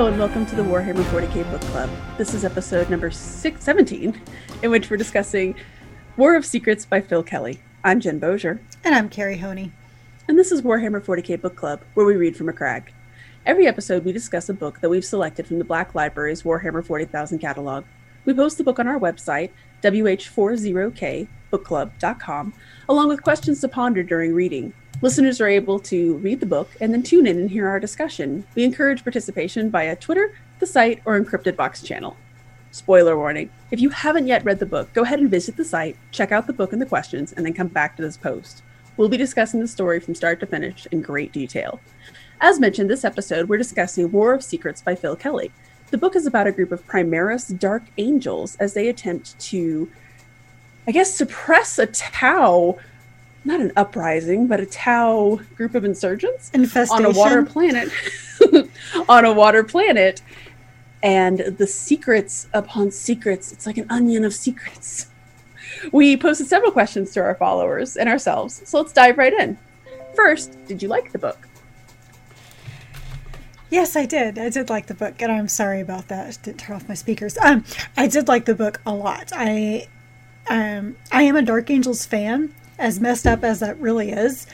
Hello and welcome to the Warhammer 40k Book Club. This is episode number six, 17, in which we're discussing War of Secrets by Phil Kelly. I'm Jen Bozier. And I'm Carrie Honey. And this is Warhammer 40k Book Club, where we read from a crag. Every episode, we discuss a book that we've selected from the Black Library's Warhammer 40,000 catalog. We post the book on our website, wh40kbookclub.com, along with questions to ponder during reading. Listeners are able to read the book and then tune in and hear our discussion. We encourage participation via Twitter, the site, or Encrypted Box channel. Spoiler warning if you haven't yet read the book, go ahead and visit the site, check out the book and the questions, and then come back to this post. We'll be discussing the story from start to finish in great detail. As mentioned, this episode, we're discussing War of Secrets by Phil Kelly. The book is about a group of Primaris Dark Angels as they attempt to, I guess, suppress a Tau not an uprising, but a Tau group of insurgents Infestation. on a water planet. on a water planet. And the secrets upon secrets, it's like an onion of secrets. We posted several questions to our followers and ourselves, so let's dive right in. First, did you like the book? Yes, I did. I did like the book, and I'm sorry about that. I didn't turn off my speakers. Um, I did like the book a lot. I, um, I am a Dark Angels fan, as messed up as that really is.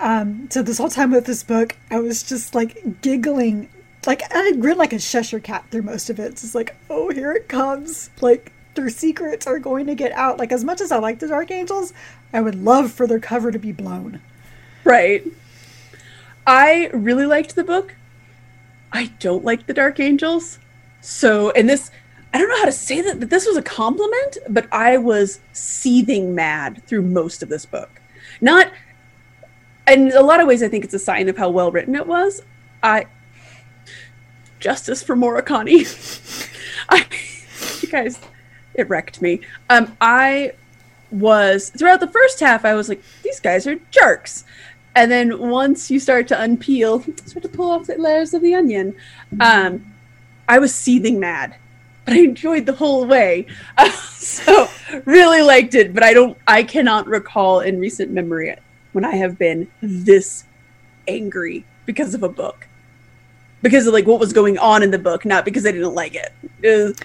Um, so this whole time with this book, I was just like giggling, like I had grin like a Cheshire cat through most of it. It's just like, oh, here it comes. Like their secrets are going to get out. Like as much as I like the Dark Angels, I would love for their cover to be blown. Right. I really liked the book. I don't like the Dark Angels. So, and this I don't know how to say that, but this was a compliment, but I was seething mad through most of this book. Not, in a lot of ways, I think it's a sign of how well written it was. I, justice for Morikani. I, you guys, it wrecked me. Um, I was, throughout the first half, I was like, these guys are jerks. And then once you start to unpeel, start to pull off the layers of the onion, um, I was seething mad but I enjoyed the whole way. Uh, so really liked it, but I don't I cannot recall in recent memory when I have been this angry because of a book. Because of like what was going on in the book, not because I didn't like it. it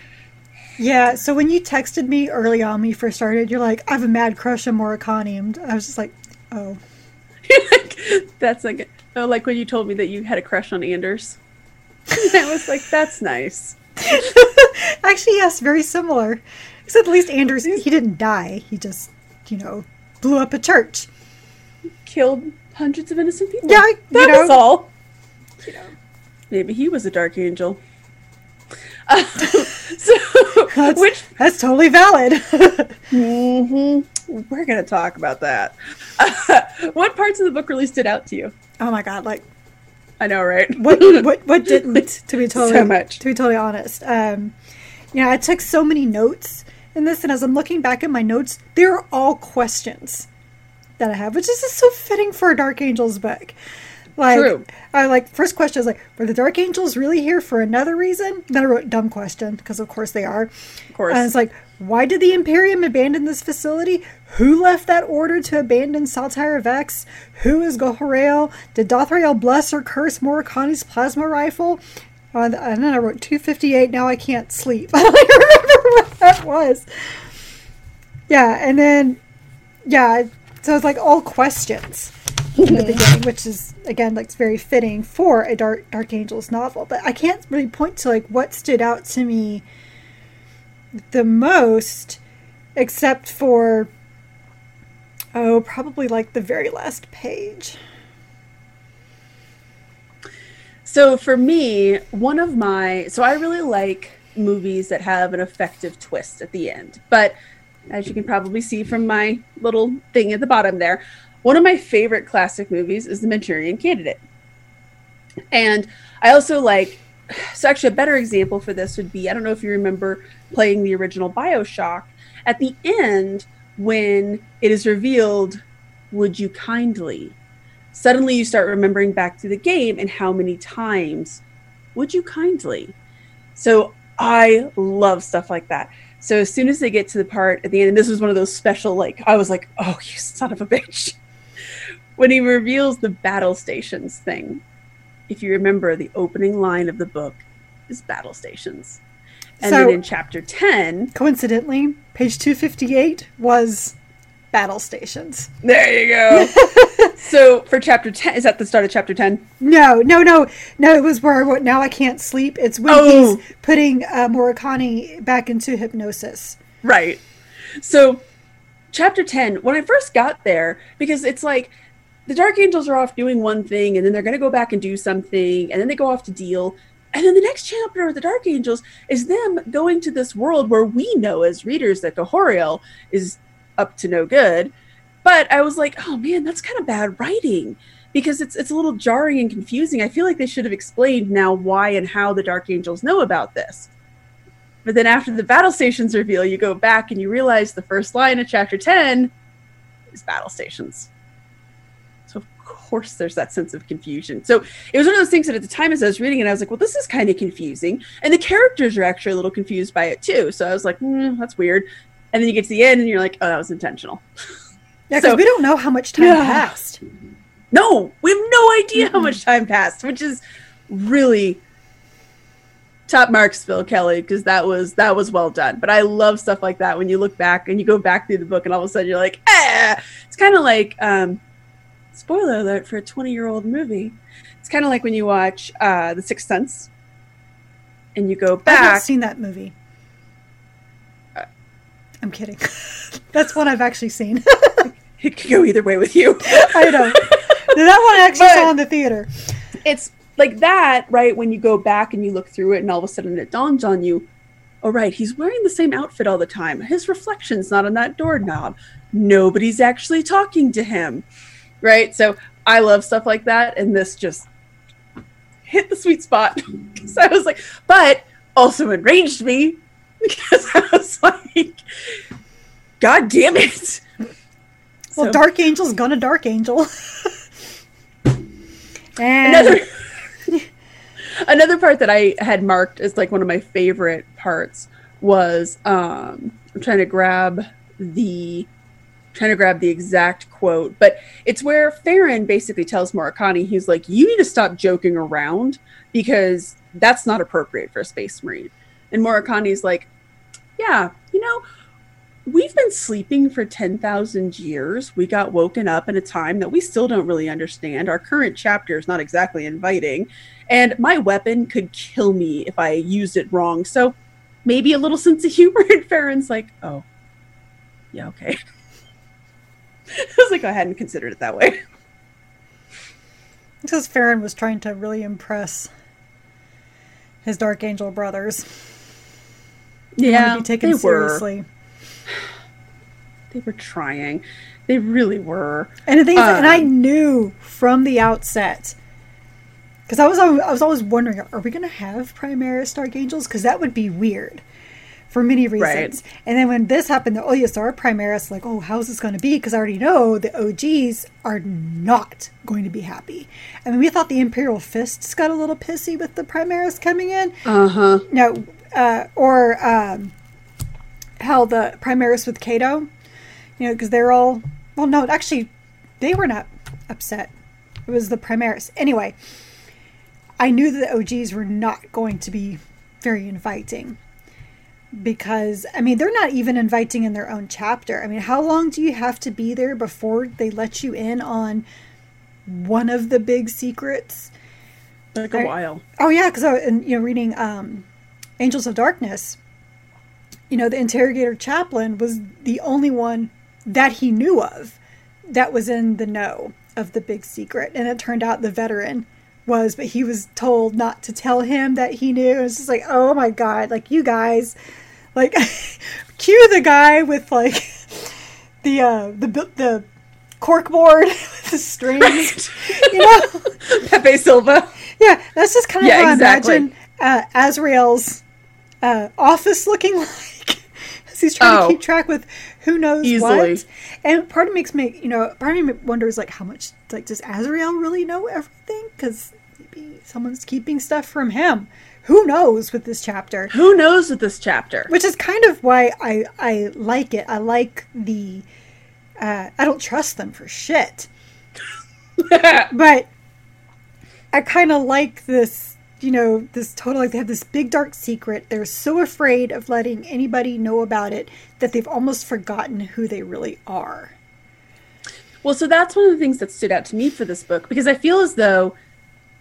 yeah, so when you texted me early on when you first started, you're like, I have a mad crush on Morikani. And I was just like, oh. that's like, oh, like when you told me that you had a crush on Anders. I was like, that's nice. Actually, yes, very similar. Except at least Anders, he didn't die. He just, you know, blew up a church. Killed hundreds of innocent people. Yeah, that know, was all. You know, maybe he was a dark angel. Uh, so, that's, which that's totally valid. mm-hmm. We're gonna talk about that. Uh, what parts of the book really stood out to you? Oh my god! Like I know, right? what what what didn't? To be totally so much. To be totally honest, um, you know, I took so many notes in this, and as I'm looking back at my notes, they're all questions that I have, which is just so fitting for a Dark Angels book. Like, True. I like first question is like, were the Dark Angels really here for another reason? Then I wrote dumb question because of course they are. Of course. And it's like, why did the Imperium abandon this facility? Who left that order to abandon Saltire Vex? Who is Goharael? Did Dothrael bless or curse Morikani's plasma rifle? Uh, and then I wrote 258. Now I can't sleep. I don't remember what that was. Yeah, and then, yeah, so it's like all questions in the beginning, which is again like very fitting for a Dark Dark Angels novel. But I can't really point to like what stood out to me the most, except for oh, probably like the very last page. So for me, one of my so I really like movies that have an effective twist at the end. But as you can probably see from my little thing at the bottom there, one of my favorite classic movies is The Manchurian Candidate. And I also like, so actually, a better example for this would be I don't know if you remember playing the original Bioshock. At the end, when it is revealed, would you kindly? Suddenly you start remembering back to the game and how many times would you kindly? So I love stuff like that. So as soon as they get to the part at the end, and this was one of those special, like, I was like, oh, you son of a bitch when he reveals the battle stations thing. If you remember the opening line of the book, is battle stations. And So- then in chapter 10, Coincidentally, page 258 was battle stations. there you go. so for chapter 10, is that the start of chapter 10? No, no, no, no. It was where what now I can't sleep. It's when Oh. he's putting uh, Murakami back into hypnosis. Right. So, chapter 10, when I first got there, because it's like the Dark Angels are off doing one thing, and then they're going to go back and do something, and then they go off to deal. And then the next chapter of the Dark Angels is them going to this world where we know as readers that Gohoriel is up to no good. But I was like, oh man, that's kind of bad writing because it's it's a little jarring and confusing. I feel like they should have explained now why and how the Dark Angels know about this. But then after the battle stations reveal, you go back and you realize the first line of chapter 10 is battle stations. Course there's that sense of confusion. So it was one of those things that at the time as I was reading it, I was like, well, this is kind of confusing. And the characters are actually a little confused by it too. So I was like, hmm, that's weird. And then you get to the end and you're like, oh, that was intentional. Yeah, because So- we don't know how much time Yeah. passed. No, we have no idea how much time passed, which is really top marks, Phil Kelly, because that was that was well done. But I love stuff like that when you look back and you go back through the book, and all of a sudden you're like, ah! It's kind of like, um, spoiler alert for a 20 year old movie. It's kind of like when you watch uh, The Sixth Sense, and you go back. I haven't seen that movie. Uh, I'm kidding. That's one I've actually seen. It could go either way with you. I know. that one I actually But- saw in the theater. it's like that, right? When you go back and you look through it, and all of a sudden it dawns on you, oh, right, he's wearing the same outfit all the time. His reflection's not on that doorknob. Nobody's actually talking to him, right? So I love stuff like that, and this just hit the sweet spot. so I was like, but also enraged me because I was like, God damn it. Well, So- Dark Angel's gonna Dark Angel. and another another part that I had marked as like one of my favorite parts was um I'm trying to grab the trying to grab the exact quote, but it's where Farron basically tells Murakami he's like, You need to stop joking around because that's not appropriate for a space marine. And Murakami's like, Yeah, you know, we've been sleeping for 10,000 years. We got woken up in a time that we still don't really understand. Our current chapter is not exactly inviting. And my weapon could kill me if I used it wrong. So maybe a little sense of humor. And Farron's like, oh, yeah, okay. I was like, I hadn't considered it that way. because Farron was trying to really impress his Dark Angel brothers. They to be taken they were. seriously. They were trying. They really were. And the thing is, and I Um, knew from the outset, because I was I was always wondering, are we going to have Primaris Dark Angels? Because that would be weird for many reasons. And then when this happened, the, are Primaris. Like, oh, how's this going to be? Because I already know the OGs are not going to be happy. I mean, we thought the Imperial Fists got a little pissy with the Primaris coming in. Uh huh. No, uh, or um, hell, the Primaris with Kato. You know, because they're all. Well, no, actually, they were not upset. It was the Primaris. Anyway, I knew that the OGs were not going to be very inviting. Because, I mean, they're not even inviting in their own chapter. I mean, how long do you have to be there before they let you in on one of the big secrets? Like a while. Oh yeah, because I and you know reading um, Angels of Darkness, you know the interrogator chaplain was the only one that he knew of that was in the know of the big secret, and it turned out the veteran was, but he was told not to tell him that he knew. It's just like, oh my god, like you guys, like cue the guy with like the uh the the cork board with the strings, you know. Pepe Silvia. Yeah, that's just kind of Yeah, how exactly. I imagine uh, Azrael's uh, office looking like as he's trying Oh. to keep track with who knows Easily. what. And part of me makes me, you know, part of me wonders like how much like does Azrael really know everything? Because maybe someone's keeping stuff from him. Who knows with this chapter? Who knows with this chapter? Which is kind of why I I like it. I like the. Uh, I don't trust them for shit but I kind of like this you know, this total like they have this big dark secret. They're so afraid of letting anybody know about it that they've almost forgotten who they really are. Well, so that's one of the things that stood out to me for this book because I feel as though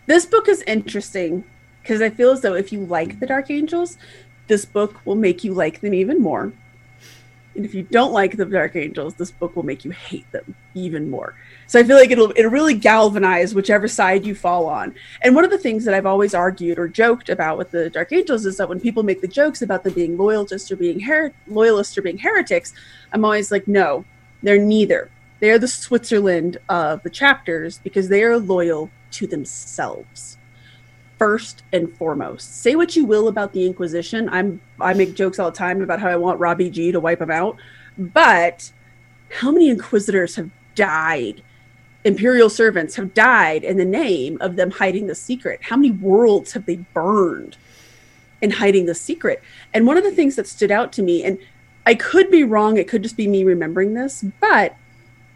this book is interesting because I feel as though if you like the Dark Angels, this book will make you like them even more. And if you don't like the Dark Angels, this book will make you hate them even more. So I feel like it'll it'll really galvanize whichever side you fall on. And one of the things that I've always argued or joked about with the Dark Angels is that when people make the jokes about them being loyalists or being her- loyalists or being heretics, I'm always like, no, they're neither. They are the Switzerland of the chapters because they are loyal to themselves first and foremost. Say what you will about the Inquisition. I'm I make jokes all the time about how I want Robbie G to wipe them out, but how many inquisitors have died? Imperial servants have died in the name of them hiding the secret. How many worlds have they burned in hiding the secret? And one of the things that stood out to me, and I could be wrong, it could just be me remembering this, but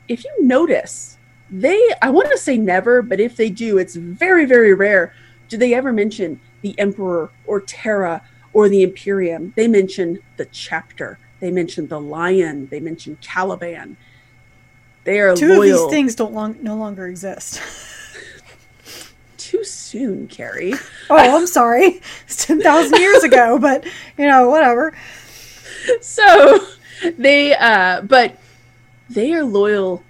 if you notice, they, I want to say never, but if they do, it's very, very rare. Do they ever mention the Emperor or Terra or the Imperium? They mention the chapter. They mention the lion. They mention Caliban. They are Two loyal. of these things don't long, no longer exist. Too soon, Carrie. oh, I'm sorry. It's 10,000 years ago, but, you know, whatever. So they, uh, but they are loyal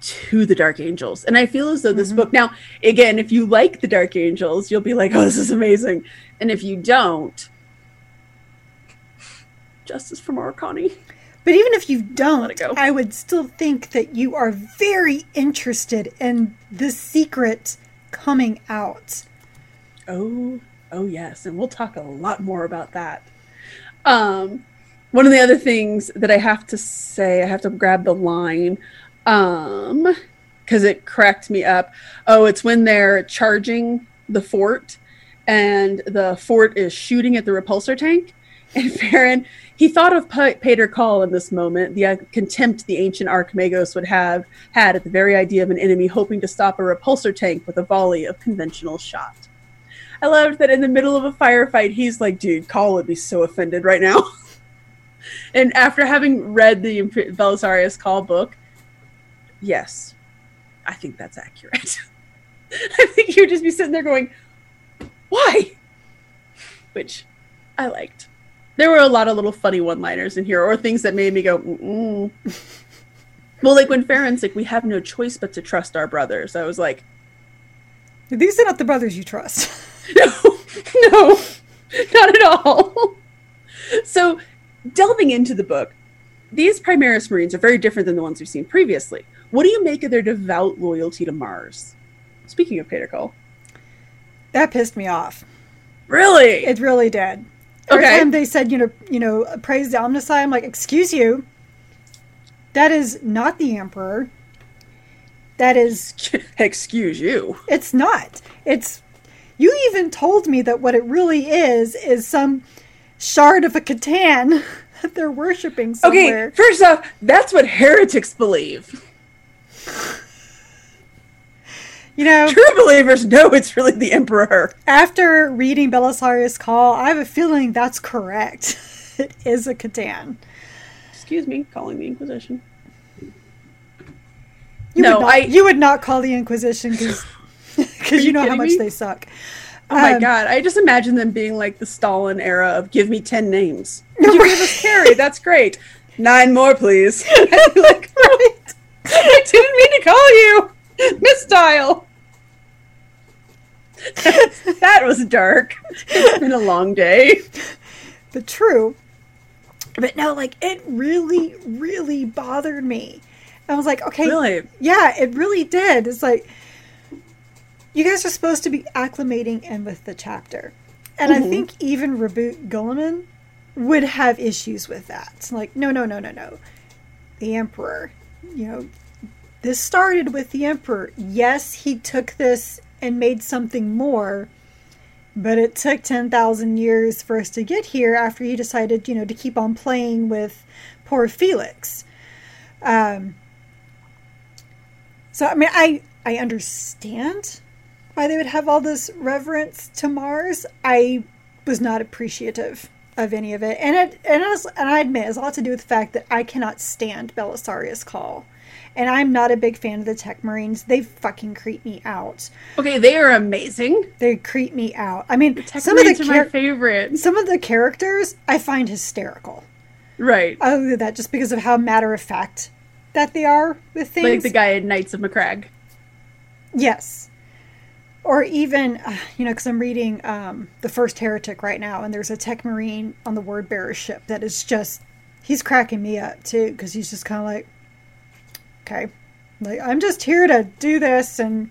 to the Dark Angels. And I feel as though this Mhm. book, now, again, if you like the Dark Angels, you'll be like, oh, this is amazing. And if you don't, justice for Marconi. But even if you don't, go. I would still think that you are very interested in the secret coming out. Oh, oh yes, and we'll talk a lot more about that. Um, one of the other things that I have to say, I have to grab the line, um, because it cracked me up. Oh, it's when they're charging the fort, and the fort is shooting at the repulsor tank, and Farron. He thought of P- Pater Cawl in this moment, the uh, contempt the ancient Archimagos would have had at the very idea of an enemy hoping to stop a repulsor tank with a volley of conventional shot. I loved that in the middle of a firefight, he's like, dude, Cawl would be so offended right now. and after having read the Belisarius Cawl book, yes, I think that's accurate. I think you'd just be sitting there going, why? Which I liked. There were a lot of little funny one liners in here, or things that made me go, mm Well, like when Farron's like, we have no choice but to trust our brothers. I was like, These are not the brothers you trust. no, no, not at all. So, delving into the book, these Primaris Marines are very different than the ones we've seen previously. What do you make of their devout loyalty to Mars? Speaking of Pater Cawl. that pissed me off. Really? It really did. Every Okay. time they said, you know, you know, praise the Omnissiah, I'm like, excuse you. That is not the Emperor. That is Excuse you. It's not. It's you even told me that what it really is is some shard of a C'tan that they're worshiping somewhere. Okay, first off, that's what heretics believe. You know, True believers know it's really the Emperor. after reading Belisarius' Cawl, I have a feeling that's correct. it is a C'tan. Excuse me, calling the Inquisition. You No, would not, I- you would not call the Inquisition because you you know how much me? they suck. Oh my Um, god, I just imagine them being like the Stalin era of give me 10 names. You give us Carrie? That's great. Nine more, please. Like, Right. I didn't mean to call you. Misdial. that was dark. It's been a long day. but true. But no, like it really, really bothered me. I was like, okay, Really? yeah, it really did. It's like you guys are supposed to be acclimating in with the chapter, and I Mhm. think even Reboot Guilliman would have issues with that. Like, no, no, no, no, no. The Emperor, you know, this started with the Emperor. Yes, he took this and made something more, but it took 10,000 years for us to get here after he decided, you know, to keep on playing with poor Felix. Um, so, I mean, I, I understand why they would have all this reverence to Mars, I was not appreciative of any of it. And it and, it was, and I admit, it has a lot to do with the fact that I cannot stand Belisarius Cawl. And I'm not a big fan of the Tech Marines. They fucking creep me out. Okay, they are amazing. They creep me out. I mean, Tech some of the Marines are my favorite. some of the characters I find hysterical. Right. Other than that, just because of how matter of fact that they are with things. Like the guy in Knights of Macragge. Yes. Or even, uh, you know, because I'm reading um, The First Heretic right now, and there's a Tech Marine on the Word Bearer ship that is just, he's cracking me up too, because he's just kind of like, okay, like, I'm just here to do this, and,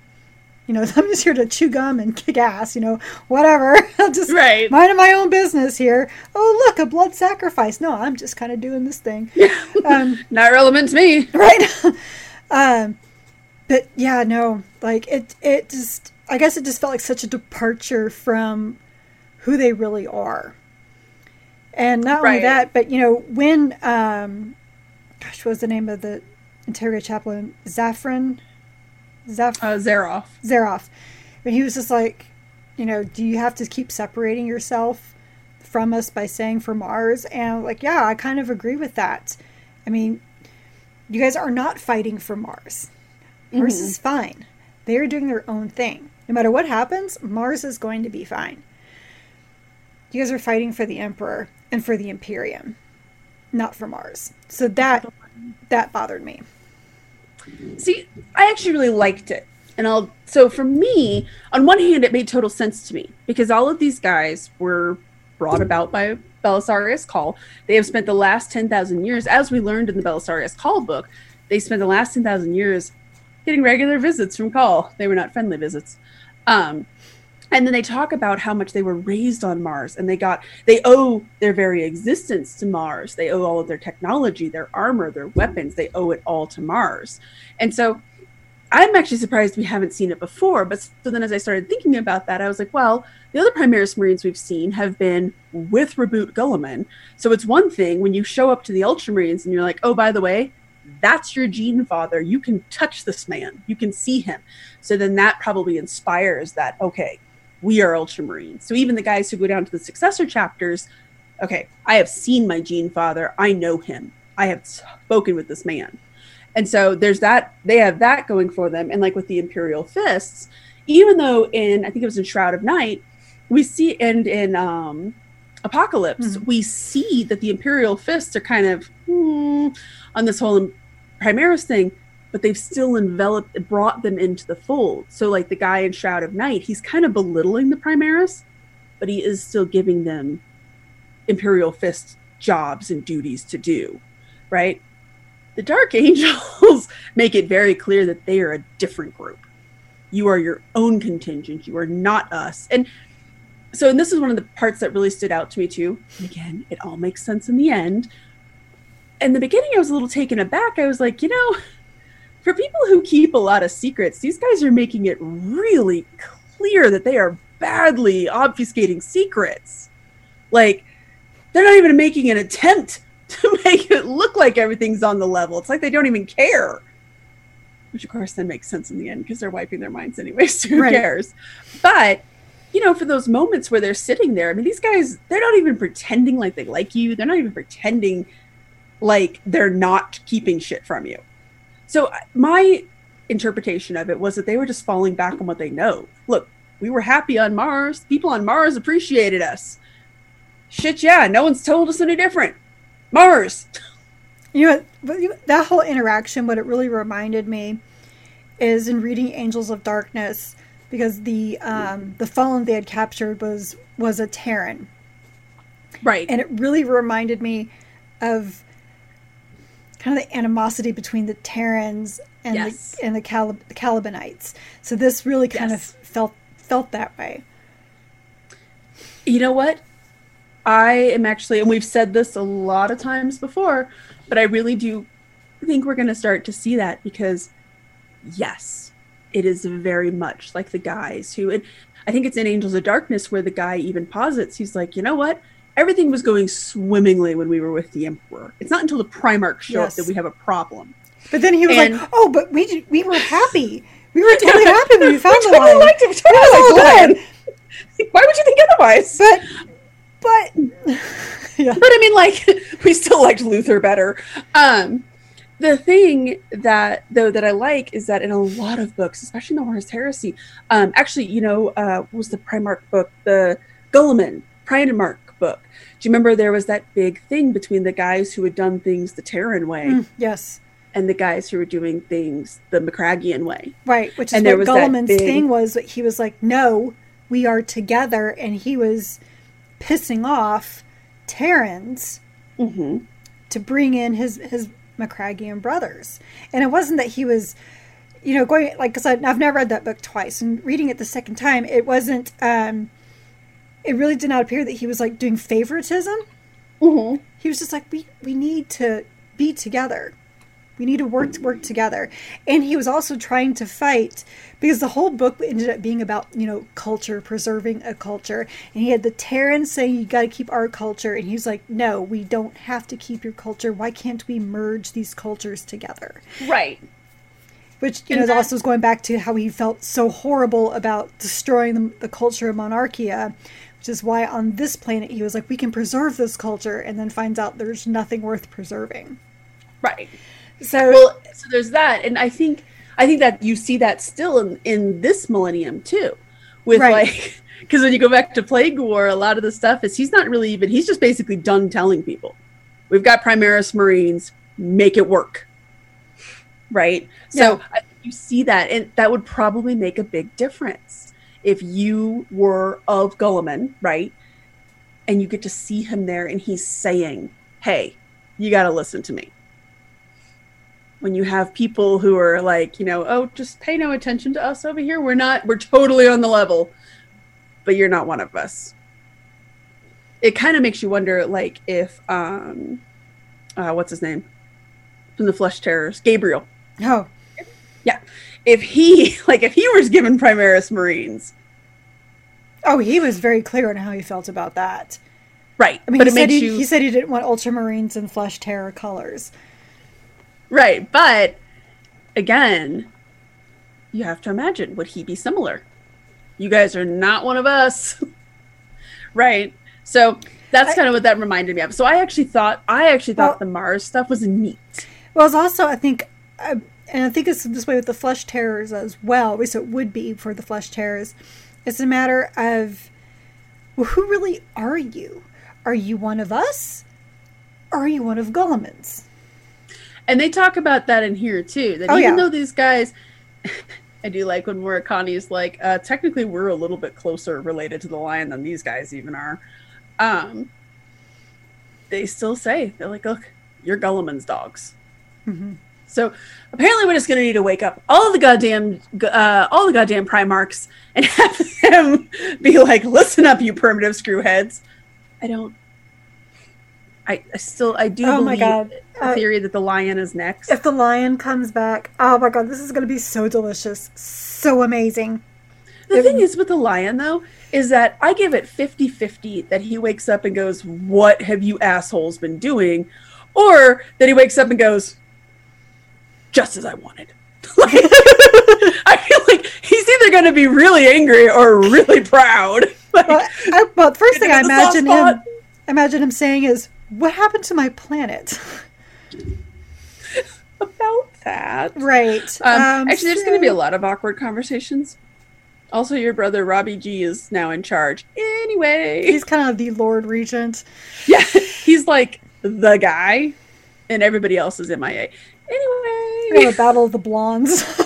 you know, I'm just here to chew gum and kick ass, you know, whatever. I'm just Right. minding my own business here. Oh, look, a blood sacrifice. No, I'm just kind of doing this thing. Um, Not relevant to me. right um but yeah no like it it just i guess it just felt like such a departure from who they really are. And not only that but you know when um gosh what was the name of the interrogate chaplain? Zaffron Zaff Uh, Zeroff. Zeroff when he was just like you know do you have to keep separating yourself from us by saying for Mars and like yeah I kind of agree with that. I mean you guys are not fighting for Mars Mars is fine they are doing their own thing no matter what happens Mars is going to be fine you guys are fighting for the Emperor and for the Imperium not for Mars so that that bothered me See, I actually really liked it. And I'll so for me, on one hand, it made total sense to me because all of these guys were brought about by Belisarius Cawl. They have spent the last ten thousand years, as we learned in the Belisarius Cawl book, they spent the last ten thousand years getting regular visits from Cawl. They were not friendly visits. Um, and then they talk about how much they were raised on Mars and they got they owe their very existence to Mars. They owe all of their technology, their armor, their weapons, they owe it all to Mars. And so I'm actually surprised we haven't seen it before. But so then as I started thinking about that, I was like, well, the other Primaris Marines we've seen have been with Reboot Guilliman. So it's one thing when you show up to the Ultramarines and you're like, oh, by the way, that's your gene father. You can touch this man. You can see him. So then that probably inspires that, okay, we are Ultramarines. So even the guys who go down to the successor chapters, okay, I have seen my gene father. I know him. I have spoken with this man. And so there's that, they have that going for them. And like with the Imperial Fists, even though in, I think it was in Shroud of Night, we see, and in um, Apocalypse, Mhm. we see that the Imperial Fists are kind of hmm, on this whole Primaris thing, but they've still enveloped, brought them into the fold. So, like the guy in Shroud of Night, he's kind of belittling the Primaris, but he is still giving them Imperial Fist jobs and duties to do, right? The Dark Angels make it very clear that they are a different group. You are your own contingent. You are not us. And so, and this is one of the parts that really stood out to me too. And again, it all makes sense in the end. In the beginning, I was a little taken aback. I was like, you know, for people who keep a lot of secrets, these guys are making it really clear that they are badly obfuscating secrets. Like, they're not even making an attempt to make it look like everything's on the level. It's like they don't even care. Which, of course, then makes sense in the end because they're wiping their minds anyway, so who Right. cares? But, you know, for those moments where they're sitting there, I mean, these guys, they're not even pretending like they like you. They're not even pretending like they're not keeping shit from you. So, my interpretation of it was that they were just falling back on what they know. Look, we were happy on Mars. People on Mars appreciated us. Shit, yeah, no one's told us any different. Mars. You know, that whole interaction, what it really reminded me is in reading Angels of Darkness, because the um, the fallen they had captured was was a Terran, Right. and it really reminded me of kind of the animosity between the Terrans and Yes. the and the, Calib- the Calibanites. So this really kind Yes. of felt felt that way. you know what? I am actually, and we've said this a lot of times before, but I really do think we're going to start to see that because, yes, it is very much like the guys who, and I think it's in Angels of Darkness where the guy even posits, he's like, you know what? Everything was going swimmingly when we were with the Emperor. It's not until the Primarch show Yes. up that we have a problem. But then he was And- like, "Oh, but we we were happy. We were totally happy when we found we the totally lion. liked it. We It totally was the all good. Why would you think otherwise? But, but, yeah. But I mean, like, we still liked Luther better. Um, the thing that though that I like is that in a lot of books, especially in the Horus Heresy, um, actually, you know, uh, what was the Primarch book, the Guilliman Primarch book. Do you remember there was that big thing between the guys who had done things the Terran way Mm, yes. and the guys who were doing things the Macraggian way? Right, which is And there what Guilliman's big- thing was that he was like, "No, we are together," and he was pissing off Terrans Mm-hmm. to bring in his his Macraggian brothers. And it wasn't that he was, you know, going like because I've never read that book twice, and reading it the second time, it wasn't. um It really did not appear that he was like doing favoritism. Mm-hmm. He was just like, we we need to be together. We need to work work together. And he was also trying to fight because the whole book ended up being about, you know, culture, preserving a culture. And he had the Terrans saying you gotta keep our culture and he was like, No, we don't have to keep your culture. Why can't we merge these cultures together? Right. Which you And know that- also is going back to how he felt so horrible about destroying the, the culture of monarchia, which is why on this planet he was like, we can preserve this culture, and then finds out there's nothing worth preserving. Right. So well so there's that. And i think i think that you see that still in in this millennium too with Right. like because when you go back to plague war a lot of the stuff is he's not really even he's just basically done telling people. We've got primaris marines make it work. Right? So I, you see that and that would probably make a big difference if you were of Guilliman, right? And you get to see him there and he's saying hey you got to listen to me when you have people who are like, you know, oh, just pay no attention to us over here. We're not, we're totally on the level, but you're not one of us. It kind of makes you wonder, like, if, um, uh, what's his name? From the Flesh Tearers, Gabriel. oh, Yeah. If he, like, if he was given Primaris Marines, oh, he was very clear on how he felt about that. right? I mean, but he said he, you he said he didn't want Ultramarines and Flesh Tearer colors. Right. But again, you have to imagine would he be similar? You guys are not one of us, right? So that's I- kind of what that reminded me of. So I actually thought I actually thought Well- the Mars stuff was neat. Well, it's also I think, uh, and I think it's this way with the Flesh Tearers as well. At least it would be for the Flesh Tearers. It's a matter of, well, who really are you? Are you one of us? Or are you one of Guilliman's? And they talk about that in here too. That Oh, even yeah. though these guys, I do like when Murakami is like, uh, technically we're a little bit closer related to the lion than these guys even are. Um, they still say they're like, look, you're Guilliman's dogs. Mhm. So apparently we're just gonna need to wake up all the goddamn, uh, all the goddamn Primarchs and have them be like, listen up, you primitive screwheads. I don't. I, I still I do Oh my believe God. the Uh, theory that the lion is next. If the lion comes back, oh my god, this is going to be so delicious. So amazing. The thing is with the lion, though, is that I give it 50 50 that he wakes up and goes, What have you assholes been doing? Or that he wakes up and goes, Just as I wanted. like, I feel like he's either going to be really angry or really proud. Like, Well, I, well the first thing I Get the soft imagine him, imagine him saying is, "What happened to my planet?" about that. right. Um, actually, there's going to be a lot of awkward conversations. Also, your brother Robbie G is now in charge. Anyway. He's kind of the Lord Regent. Yeah, he's like the guy, and everybody else is MIA. We Anyway, have a battle of the blondes.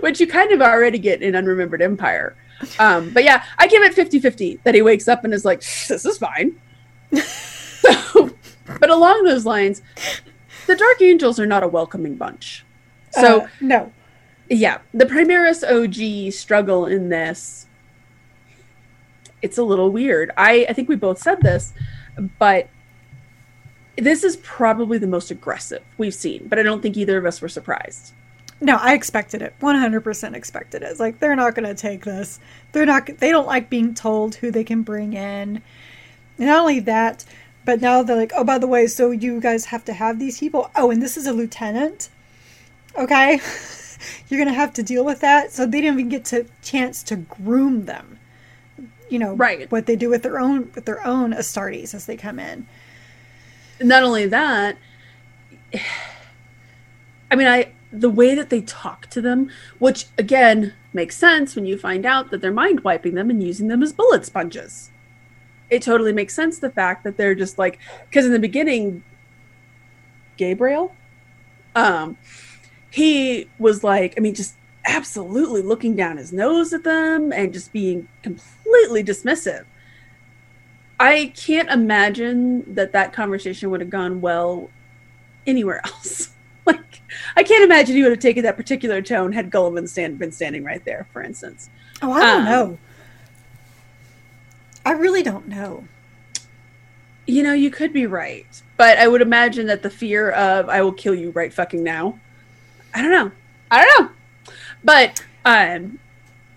which you kind of already get in Unremembered Empire. Um, but yeah, I give it 50 50 that he wakes up and is like, this is fine. so, but along those lines, the Dark Angels are not a welcoming bunch. So, Uh, no, yeah, the Primaris OG struggle in this, it's a little weird. I, I think we both said this, but this is probably the most aggressive we've seen, but I don't think either of us were surprised. No, I expected it. One hundred percent expected it. It's like they're not going to take this. They're not. They don't like being told who they can bring in. And not only that, but now they're like, oh, by the way, so you guys have to have these people. Oh, and this is a lieutenant. Okay, you're gonna have to deal with that. So they didn't even get to chance to groom them. You know, Right. What they do with their own with their own Astartes as they come in. not only that i mean i the way that they talk to them which again makes sense when you find out that they're mind wiping them and using them as bullet sponges it totally makes sense the fact that they're just like because in the beginning gabriel um he was like i mean just absolutely looking down his nose at them and just being completely dismissive I can't imagine that that conversation would have gone well anywhere else. I can't imagine he would have taken that particular tone had Guilliman stand, been standing right there, for instance. Oh, I don't Um, know. I really don't know. You know, you could be right, but I would imagine that the fear of "I will kill you right fucking now." I don't know. I don't know. But um,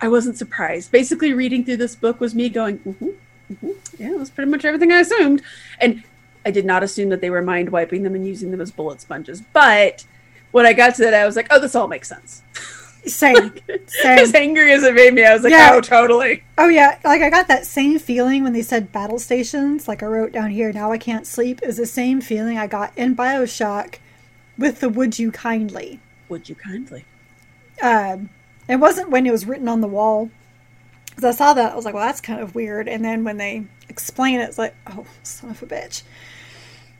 I wasn't surprised. Basically, reading through this book was me going, mm-hmm, mm-hmm, "Yeah, that's pretty much everything I assumed." And I did not assume that they were mind wiping them and using them as bullet sponges. But when I got to that, I was like, "Oh, this all makes sense." Same. Same. as angry as it made me, I was like, Yeah. "Oh, totally." Oh yeah, like I got that same feeling when they said battle stations. Like I wrote down here, now I can't sleep is the same feeling I got in Bioshock with the "Would you kindly." Would you kindly? Um, it wasn't when it was written on the wall. Because I saw that, I was like, "Well, that's kind of weird." And then when they explain it, it's like, "Oh, son of a bitch."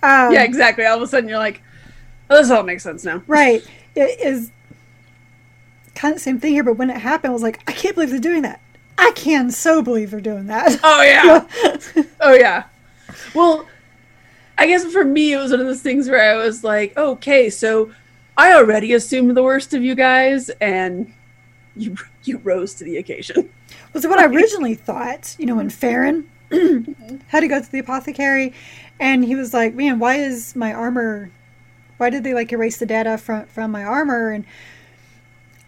Um, yeah, exactly. All of a sudden, you're like, "Oh, this all makes sense now." right. It is kind of the same thing here, but when it happened, I was like, "I can't believe they're doing that." I can so believe they're doing that. Oh yeah. oh yeah. Well, I guess for me it was one of those things where I was like, okay, so I already assumed the worst of you guys, and you you rose to the occasion. was what I originally thought. You know, when Farron had to go to the apothecary, and he was like, "Man, why is my armor? Why did they like erase the data from from my armor?" And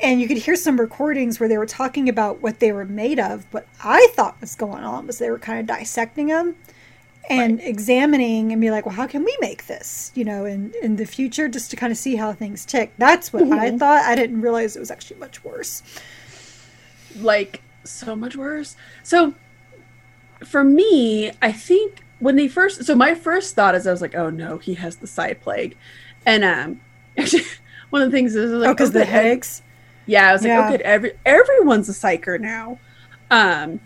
and you could hear some recordings where they were talking about what they were made of. What I thought was going on was they were kind of dissecting them and examining and be like, well, how can we make this? You know, in in the future, just to kind of see how things tick. That's what I mm-hmm. thought. I didn't realize it was actually much worse. Like so much worse. So for me, I think when they first so my first thought is I was like, oh no, he has the side plague. And um one of the things is like oh, because the headaches. Yeah, I was like, Yeah. okay, every everyone's a psyker now. Um,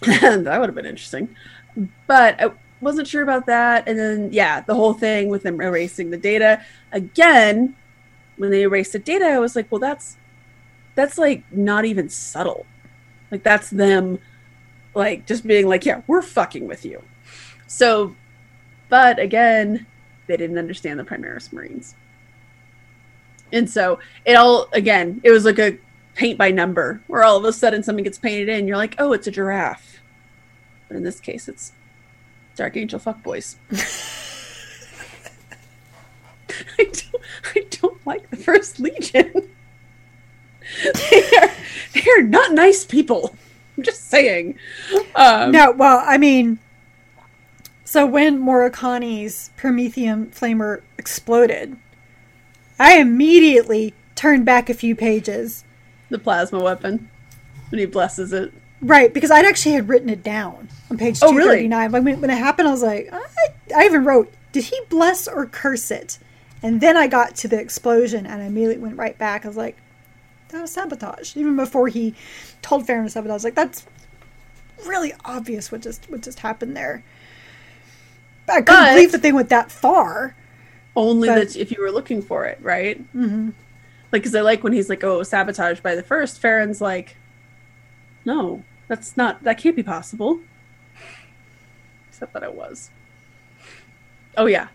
that would have been interesting, but I wasn't sure about that. And then, yeah, the whole thing with them erasing the data again. When they erased the data, I was like, well, that's that's like not even subtle. Like that's them, like just being like, yeah, we're fucking with you. So, but again, they didn't understand the Primaris Marines. And so it all again, it was like a paint by number where all of a sudden something gets painted in, you're like, oh, it's a giraffe. But in this case, it's Dark Angel fuckboys. I don't, I don't like the First Legion. they, are, they are not nice people. I'm just saying. Um, No, well, I mean, so when Murakami's promethium flamer exploded, I immediately turned back a few pages. The plasma weapon. When he blesses it. Right, because I'd actually had written it down on page Oh, really? 239. Like when, when it happened, I was like, I, I even wrote, did he bless or curse it? And then I got to the explosion and I immediately went right back. I was like, that was sabotage. Even before he told Farron to sabotage, I was like, that's really obvious what just what just happened there. I couldn't But- believe that they went that far. Only But- that if you were looking for it, right? Mm-hmm. Like, because I like when he's like, "Oh, sabotaged by the first. Farron's like, "No, that's not. That can't be possible." Except that it was. Oh yeah,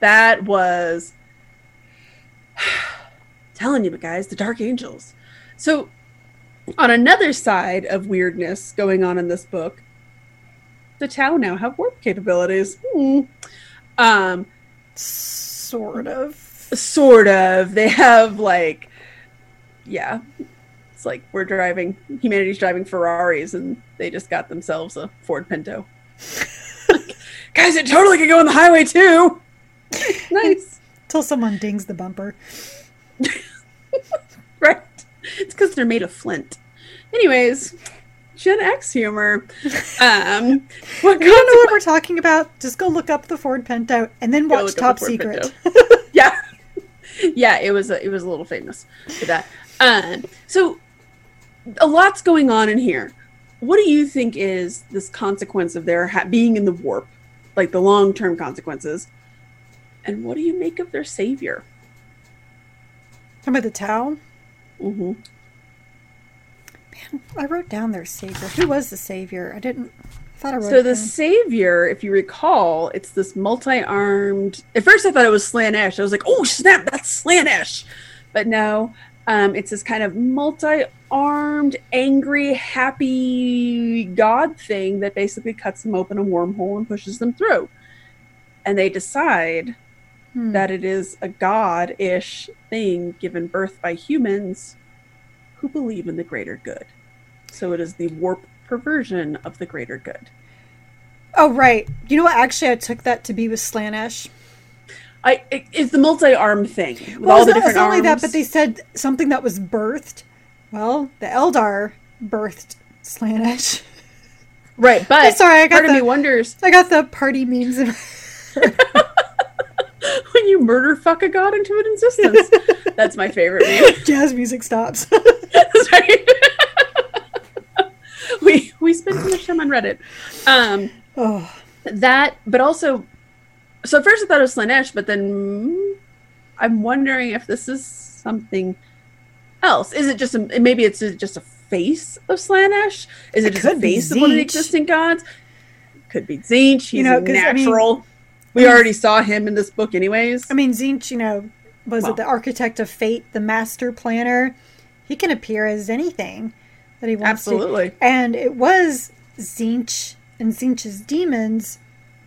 that was. telling you, guys, the Dark Angels. So, on another side of weirdness going on in this book, the Tau now have warp capabilities. Hmm. Um, Sort of. sort of they have like yeah it's like we're driving humanity's driving ferraris and they just got themselves a ford pinto Like, guys it totally could go on the highway too nice Till someone dings the bumper. Right. It's because they're made of flint. Anyways, Gen X humor. Um, what you don't know what we're talking about? Just go look up the Ford Pinto and then watch Top Secret. yeah, yeah, it was a, it was a little famous for that. Um, so a lot's going on in here. What do you think is this consequence of their ha- being in the warp, like the long term consequences? And what do you make of their savior? Talking about the Tau? Mm-hmm. I wrote down their savior. Who was the savior? I didn't. I thought I wrote. So the down. savior, if you recall, it's this multi-armed. At first, I thought it was Slaanesh. I was like, "Oh snap, that's Slaanesh," but no, um, it's this kind of multi-armed, angry, happy god thing that basically cuts them open a wormhole and pushes them through. And they decide hmm. that it is a god-ish thing given birth by humans who believe in the greater good. So it is the warp perversion of the greater good. Oh right. You know what? Actually, I took that to be with Slaanesh. I it, it's the multi-arm thing with well, all the different arms. only that, but they said something that was birthed. Well, the Eldar birthed Slaanesh. Right, but sorry, I got part the, of me wonders. I got the party memes. when you murder fuck a god into an existence. That's my favorite meme. Jazz music stops. That's right. we we spend too much time on Reddit. Um, oh. That, but also, so at first I thought it was Slaanesh, but then I'm wondering if this is something else. Is it just a, maybe it's just a face of Slaanesh? Is it, it just a face of one of the existing gods? Could be Tzeentch. He's you know, natural. I mean, we already saw him in this book, anyways. I mean, Tzeentch, you know, was well. it the architect of fate, the master planner? He can appear as anything that he wants Absolutely. to. And it was Tzeentch and Tzeentch's demons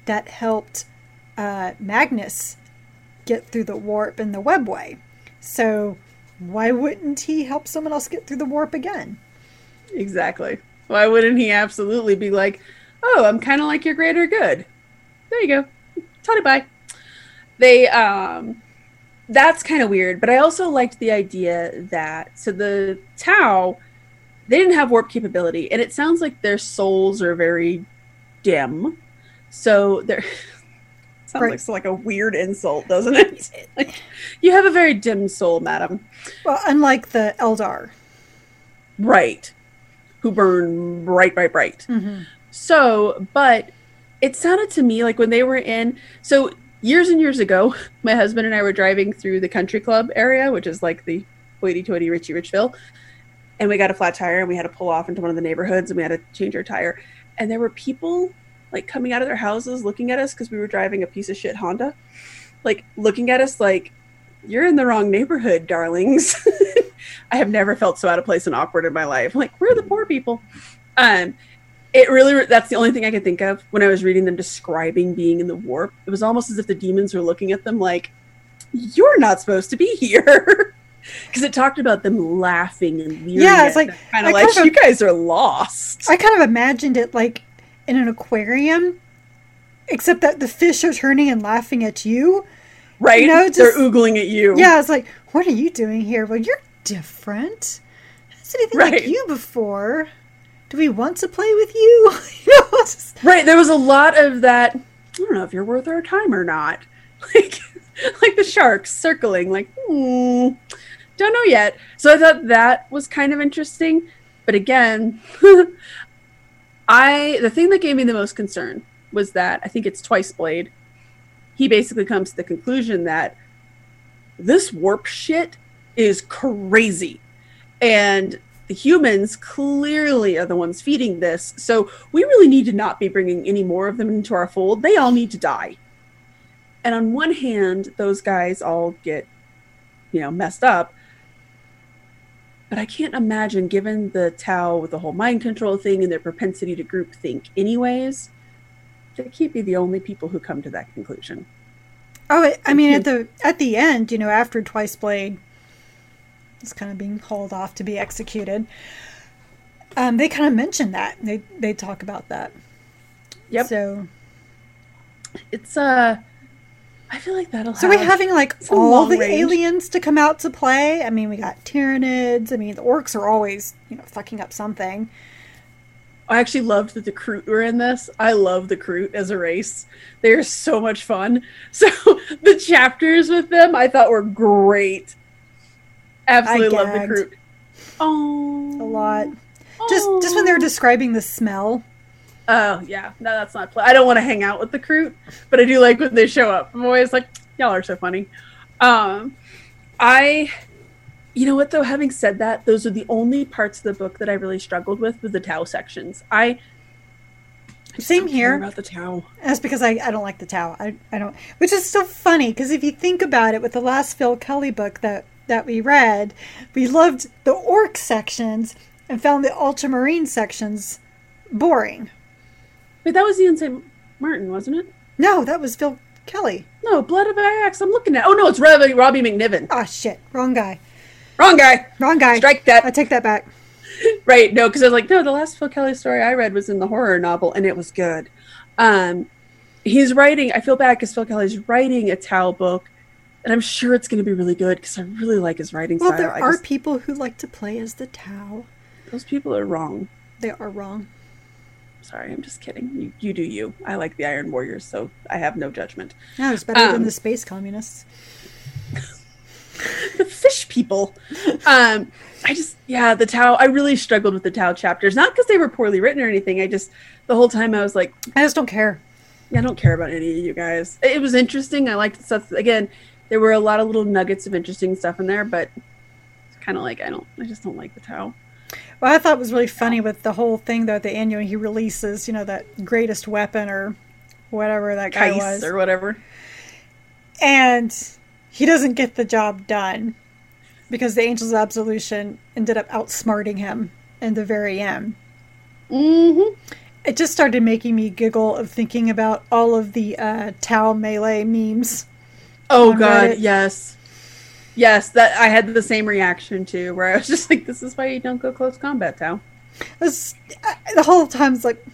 that helped uh, Magnus get through the warp in the webway. So why wouldn't he help someone else get through the warp again? Exactly. Why wouldn't he absolutely be like, oh, I'm kind of like your greater good? There you go. Tony bye. They um that's kind of weird, but I also liked the idea that so the Tau they didn't have warp capability, and it sounds like their souls are very dim. So they're sounds right. like, like a weird insult, doesn't it? like, you have a very dim soul, madam. Well, unlike the Eldar, right? Who burn bright, bright, bright. Mm-hmm. So, but it sounded to me like when they were in so years and years ago my husband and i were driving through the country club area which is like the hoity-toity richie richville and we got a flat tire and we had to pull off into one of the neighborhoods and we had to change our tire. And there were people like coming out of their houses looking at us because we were driving a piece of shit honda like looking at us like you're in the wrong neighborhood darlings. I have never felt so out of place and awkward in my life. Like we're the poor people. Um it really that's the only thing i could think of when i was reading them describing being in the warp. It was almost as if the demons were looking at them like you're not supposed to be here because it talked about them laughing and yeah it's like kind of like you guys are lost i kind of imagined it like in an aquarium except that the fish are turning and laughing at you right you know, just, they're oogling at you yeah it's like what are you doing here well you're different has anything right. like you before do we want to play with you? right. There was a lot of that. I don't know if you're worth our time or not. Like, like the sharks circling, like, hmm, don't know yet. So I thought that was kind of interesting. But again, I the thing that gave me the most concern was that I think it's Twice Blade. He basically comes to the conclusion that this warp shit is crazy. And the humans clearly are the ones feeding this. So we really need to not be bringing any more of them into our fold. They all need to die. And on one hand, those guys all get, you know, messed up. But I can't imagine, given the Tau with the whole mind control thing and their propensity to group think, anyways, they can't be the only people who come to that conclusion. Oh, I mean, at the at the end, you know, after Twice Blade is kind of being hauled off to be executed. Um, they kind of mention that they they talk about that. Yep. So it's uh I feel like that'll. So we're having like all the range. aliens to come out to play. I mean, we got Tyranids. I mean, the orcs are always, you know, fucking up something. I actually loved that the Kroot were in this. I love the Kroot as a race. They're so much fun. So the chapters with them I thought were great. Absolutely love the. Kroot. Oh, A lot. Just just when they're describing the smell. Oh yeah, no, that's not. Pl- I don't want to hang out with the Kroot, but I do like when they show up. I'm always like, y'all are so funny. Um, I, you know what though? Having said that, those are the only parts of the book that I really struggled with with the Tau sections. I Same here. about the Tau. That's because I, I don't like the Tau. I, I don't, which is so funny because if you think about it, with the last Phil Kelly book that that we read, we loved the orc sections and found the ultramarine sections boring. Wait, that was Ian St. Martin, wasn't it? No, that was Phil Kelly. No, Blood of Iax. I'm looking at. Oh no, it's Robbie, Robbie MacNiven. Ah, shit, wrong guy, Wrong guy. wrong guy. Strike that. I take that back. Right. No, because I was like, no, the last Phil Kelly story I read was in the horror novel, and it was good. Um, he's writing. I feel bad because Phil Kelly's writing a Tau book, and I'm sure it's going to be really good because I really like his writing Well, style. there I are just- people who like to play as the Tau. those people are wrong. They are wrong. Sorry, I'm just kidding. You, you do you. I like the Iron Warriors, so I have no judgment. No, it's better Um, than the space communists. the fish people. Um, I just, yeah, the Tau. I really struggled with the Tau chapters, not because they were poorly written or anything. I just, the whole time I was like, I just don't care. Yeah, I don't care about any of you guys. It was interesting. I liked the stuff. Again, there were a lot of little nuggets of interesting stuff in there, but it's kind of like I don't. I just don't like the Tau. What I thought it was really funny with the whole thing though at the end, you know, he releases, you know, that greatest weapon or whatever that guy Kais was. or whatever. And he doesn't get the job done because the Angels of Absolution ended up outsmarting him in the very end. Mm-hmm. It just started making me giggle of thinking about all of the uh, Tau Melee memes. Oh God, Reddit. yes, yes. That I had the same reaction too, where I was just like, "This is why you don't go close combat, Tau." This, uh, the whole time it's like,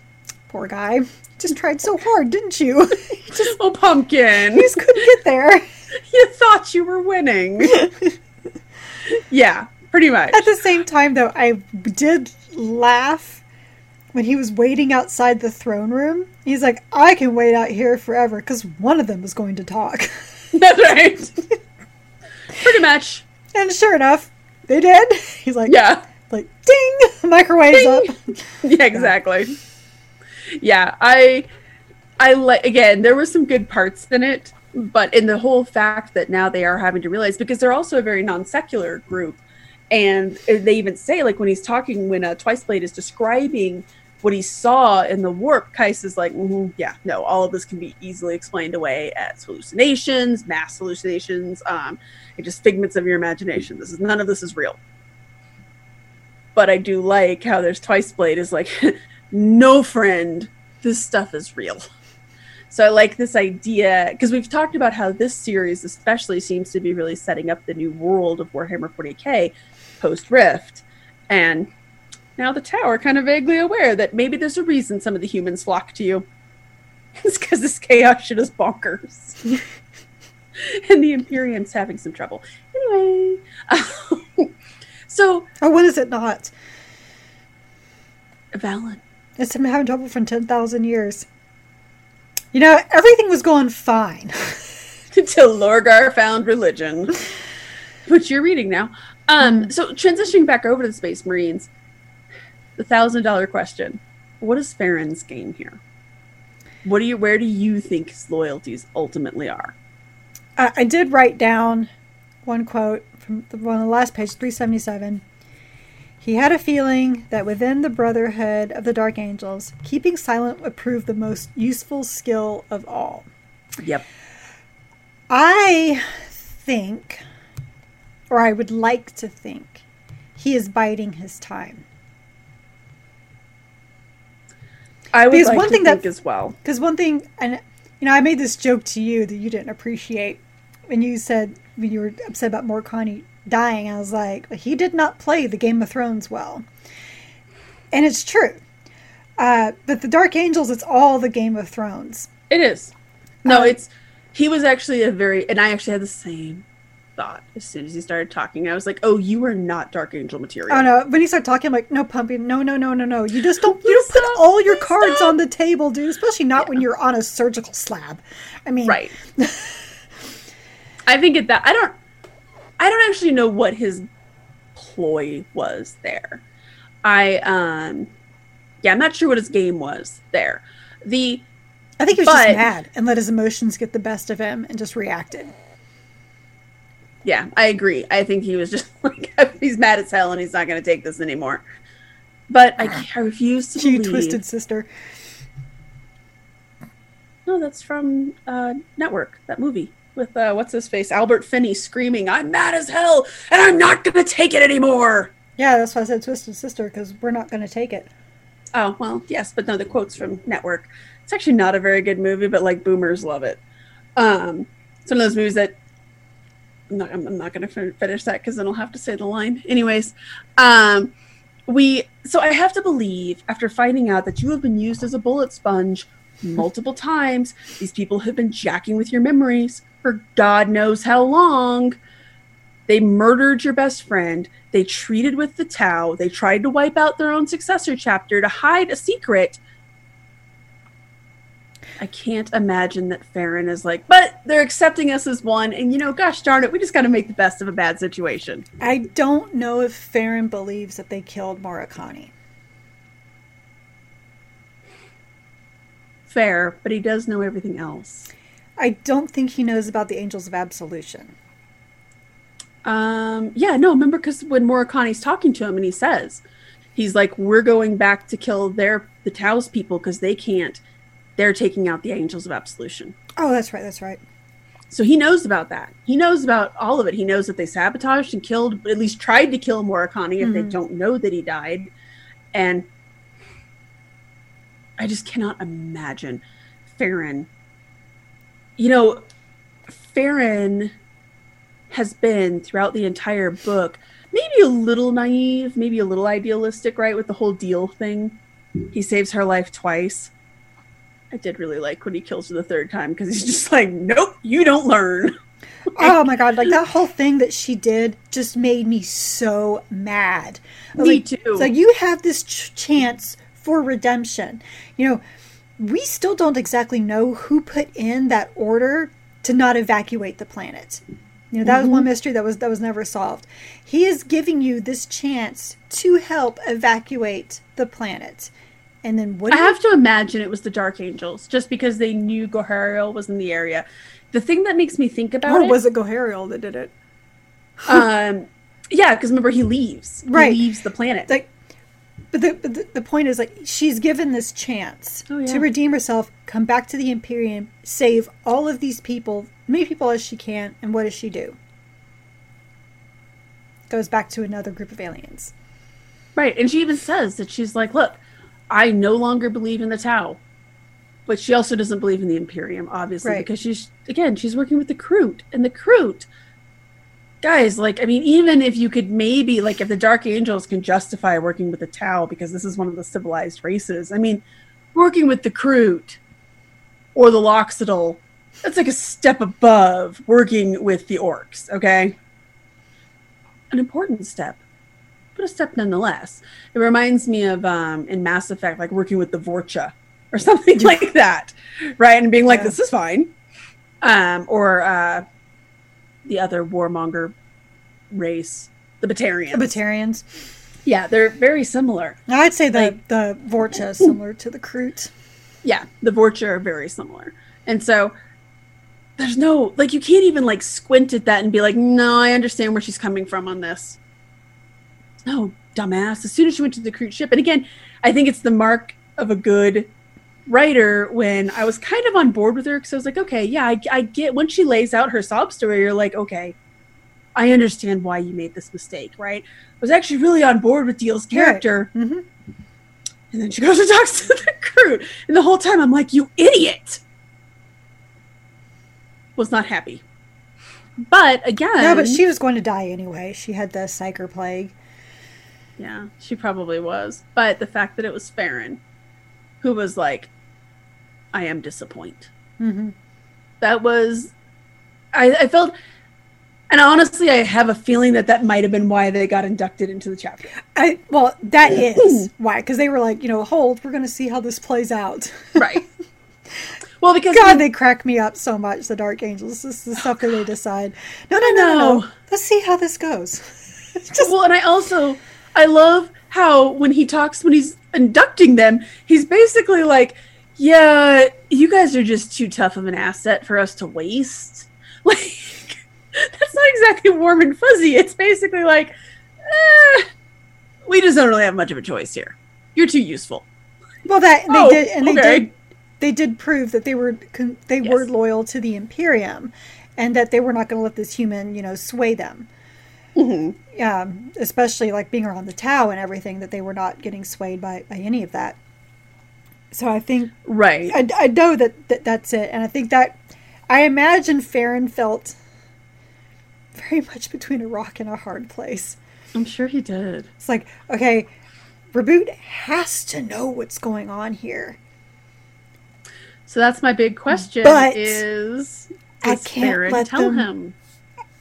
poor guy, just tried so hard, didn't you? Just, Oh, pumpkin! he just couldn't get there. you thought you were winning. yeah, pretty much. At the same time, though, I did laugh when he was waiting outside the throne room. He's like, I can wait out here forever because one of them is going to talk. That's right. Pretty much. and sure enough, they did. He's like, Yeah. like ding, microwaves up. yeah exactly yeah i i like again there were some good parts in it but in the whole fact that now they are having to realize because they're also a very non-secular group and they even say like when he's talking when uh, twice blade is describing what he saw in the warp kais is like "Mhm, yeah no all of this can be easily explained away as hallucinations mass hallucinations um and just figments of your imagination. This is none of this is real. But I do like how there's Twice Blade is like, no friend, this stuff is real. So I like this idea because we've talked about how this series, especially, seems to be really setting up the new world of Warhammer 40k post Rift, and now the Tower kind of vaguely aware that maybe there's a reason some of the humans flock to you. it's because this chaos shit is bonkers, and the Imperium's having some trouble. Anyway, so Oh, when is it not? Valen. It's been having trouble for 10,000 years. You know, everything was going fine. until Lorgar found religion, which you're reading now. Um, so transitioning back over to the Space Marines, the thousand dollar question: What is Farron's gain here? What do you? Where do you think his loyalties ultimately are? I, I did write down one quote from the one on the last page, 377. He had a feeling that within the Brotherhood of the Dark Angels, keeping silent would prove the most useful skill of all. Yep. I think, or I would like to think, he is biding his time. I would Because like one to thing that- think as well. Because one thing, and you know, I made this joke to you that you didn't appreciate when you said when you were upset about Morkani dying. I was like, he did not play the Game of Thrones well, and it's true. Uh, but the Dark Angels, it's all the Game of Thrones. It is. No, Um, it's he was actually a very, and I actually had the same thought as soon as he started talking. I was like, "Oh, you are not Dark Angel material." Oh no! When he started talking, I'm like, no, Pumpy, no, no, no, no, no. You just don't. You don't put stop, all your cards stop. on the table, dude. Especially not when you're on a surgical slab. I mean, Right. I think at that, I don't, I don't actually know what his ploy was there. I, um, yeah, I'm not sure what his game was there. The I think he was But- just mad and let his emotions get the best of him and just reacted. Yeah, I agree. I think he was just like he's mad as hell and he's not going to take this anymore. But I, I refuse to You twisted sister. No, that's from uh, Network. That movie with uh, what's his face, Albert Finney, screaming, "I'm mad as hell and I'm not going to take it anymore." Yeah, that's why I said twisted sister because we're not going to take it. Oh well, yes, but no, the quotes from Network. It's actually not a very good movie, but like boomers love it. Um, it's one of those movies that I'm not, I'm not going to finish that because then I'll have to say the line. Anyways, um, we so I have to believe after finding out that you have been used as a bullet sponge multiple times, these people have been jacking with your memories for God knows how long. They murdered your best friend. They treated with the Tau. They tried to wipe out their own successor chapter to hide a secret. I can't imagine that Farron is like, but they're accepting us as one, and you know, gosh darn it, we just got to make the best of a bad situation. I don't know if Farron believes that they killed Murakami. Fair, but he does know everything else. I don't think he knows about the Angels of Absolution. Um, yeah, no, remember because when Murakami's talking to him and he says, he's like, we're going back to kill their the Tau's people because they can't. They're taking out the Angels of Absolution. Oh, that's right. That's right. So he knows about that. He knows about all of it. He knows that they sabotaged and killed, but at least tried to kill Murakami if they Mhm. don't know that he died. And I just cannot imagine Farron. You know, Farron has been throughout the entire book maybe a little naive, maybe a little idealistic, right? With the whole deal thing. He saves her life twice. I did really like when he kills her the third time because he's just like, nope, you don't learn. Oh my god, like that whole thing that she did just made me so mad. Me like, too. It's like you have this ch- chance for redemption. You know, we still don't exactly know who put in that order to not evacuate the planet. You know, that was one mm-hmm. mystery that was that was never solved. He is giving you this chance to help evacuate the planet. And then what I have to imagine it was the Dark Angels just because they knew Gohariel was in the area. The thing that makes me think about or it, was it Gohariel that did it? um, yeah, because remember he leaves, Right. He leaves the planet. like but the, but the the point is like she's given this chance Oh, yeah. to redeem herself come back to the imperium save all of these people many people as she can and what does she do goes back to another group of aliens Right. And she even says that she's like, look, I no longer believe in the Tau. But she also doesn't believe in the Imperium, obviously, Right. because she's, again, she's working with the Kroot. And the Kroot, guys, like, I mean, even if you could maybe, like, if the Dark Angels can justify working with the Tau, because this is one of the civilized races, I mean, working with the Kroot or the Loxatl, that's like a step above working with the Orcs, okay? An important step but a step nonetheless. It reminds me of um, in Mass Effect, like working with the Vorcha or something like that, right? And being like, Yeah. "This is fine," um, or uh, the other warmonger race, the Batarians. the Batarians yeah, they're very similar. I'd say the Like- the Vorcha is similar to the Kroot Yeah, the Vorcha are very similar, and so there's no like you can't even like squint at that and be like, "No, I understand where she's coming from on this." No, dumbass. As soon as she went to the cruise ship, and again, I think it's the mark of a good writer when I was kind of on board with her because I was like, okay, yeah, I, I get when she lays out her sob story, you're like, okay, I understand why you made this mistake, right? I was actually really on board with Deal's character, hmm and then she goes and talks to the Kroot, and the whole time I'm like, you idiot! Was not happy. But again, no but she was going to die anyway she had the psyker plague Yeah, she probably was. But the fact that it was Farron, who was like, I am disappointed. hmm that was I, I felt and honestly i have a feeling that that might have been why they got inducted into the chapter I well, that is why because they were like, you know, hold, we're going to see how this plays out. right well because God, they crack me up so much. The Dark Angels, this is the stuff that they decide. No, no, no, no, no. Let's see how this goes. Just well and i also i love how when he talks when he's inducting them he's basically like yeah you guys are just too tough of an asset for us to waste. Like that's not exactly warm and fuzzy. It's basically like eh, we just don't really have much of a choice here. You're too useful. Well, that they Oh, did, and they did, they did prove that they were they were loyal to the Imperium, and that they were not going to let this human, you know, sway them. Mm-hmm. um, especially like being around the Tau and everything, that they were not getting swayed by, by any of that. So I think right I, I know that, that that's it, and I think that I imagine Farron felt very much between a rock and a hard place. i'm sure he did It's like, okay, Reboot has to know what's going on here. so that's my big question But is I can't Farron let tell them- him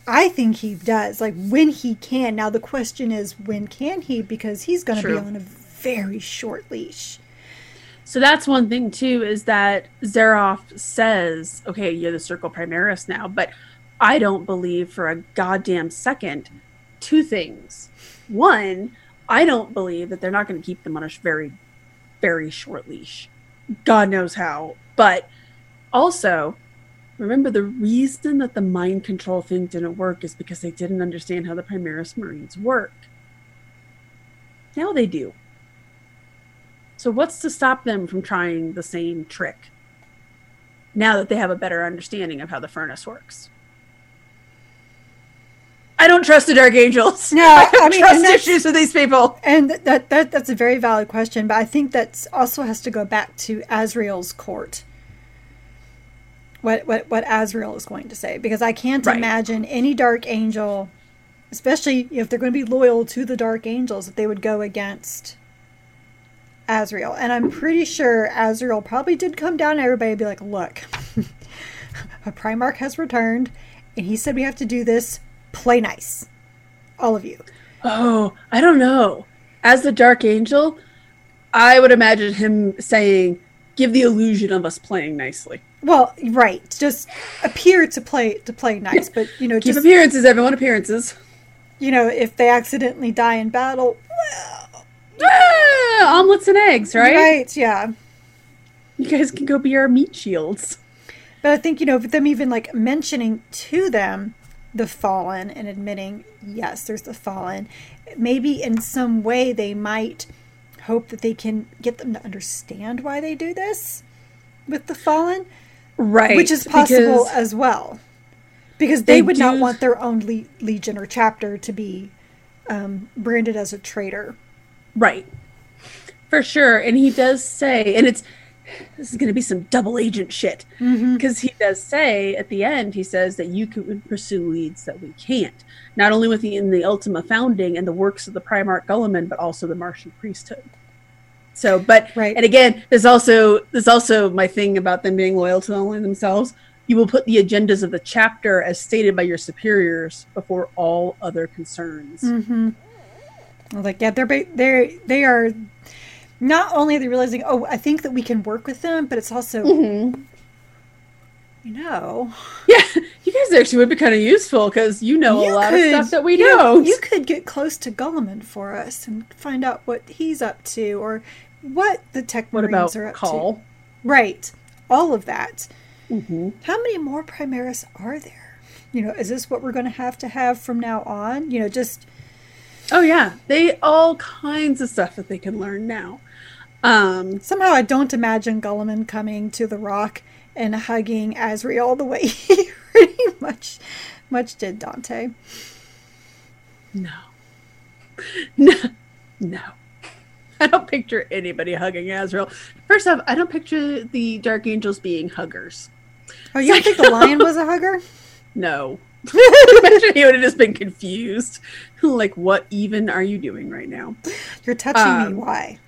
I think he does, like when he can. Now the question is, when can he? Because he's going to be on a very short leash. So that's one thing too is that Zeroff says, "Okay, you're the Circle Primaris now," but I don't believe for a goddamn second two things. One, I don't believe that they're not going to keep them on a very, very short leash. God knows how. But also, remember the reason that the mind control thing didn't work is because they didn't understand how the Primaris Marines work. Now they do. So what's to stop them from trying the same trick? Now that they have a better understanding of how the furnace works. I don't trust the Dark Angels. No, I I mean, trust issues with these people. And that, that that's a very valid question, but I think that also has to go back to Azrael's court. What what what Azrael is going to say, because I can't Right. imagine any dark angel, especially if they're going to be loyal to the dark angels, that they would go against Azrael. And I'm pretty sure Azrael probably did come down and everybody would be like, "Look, a Primarch has returned, and he said we have to do this. Play nice, all of you." Oh, I don't know. As the Dark Angel, I would imagine him saying, "Give the illusion of us playing nicely." Well, right. Just appear to play to play nice, but you know, Keep just appearances, everyone appearances. you know, if they accidentally die in battle, well, Ah, omelets and eggs, right? right? Yeah. You guys can go be our meat shields. But I think you know, with them even like mentioning to them the fallen and admitting, yes, there's the fallen. Maybe in some way they might hope that they can get them to understand why they do this with the fallen, Right. which is possible as well, because they, They would not want their own le- legion or chapter to be um, branded as a traitor. Right. For sure. And he does say, and it's this is going to be some double agent shit because he does say at the end, he says that you can pursue leads that we can't, not only within the Ultima founding and the works of the Primarch Guilliman, but also the Martian priesthood. So, but Right. and again, there's also there's also my thing about them being loyal to only themselves. You will put the agendas of the chapter as stated by your superiors before all other concerns. Mm-hmm. I was like, yeah, they're ba- they they are. Not only are they realizing, oh, I think that we can work with them, but it's also, Mhm. you know, Yeah, you guys actually would be kind of useful because you know you a lot could- of stuff that we know, don't. You could get close to Guilliman for us and find out what he's up to or what the Tech what Marines about are up call? to. Right, all of that. hmm How many more Primaris are there? You know, is this what we're going to have to have from now on? You know, just Oh yeah, they all kinds of stuff that they can learn now. Um, Somehow I don't imagine Guilliman coming to the rock and hugging Azrael the way he pretty much much did Dante. no, no, no. I don't picture anybody hugging Azrael. First off, I don't picture the Dark Angels being huggers. Oh, you don't think the lion was a hugger? No. Imagine he would have just been confused. like, what even are you doing right now? You're touching me. Um, Why?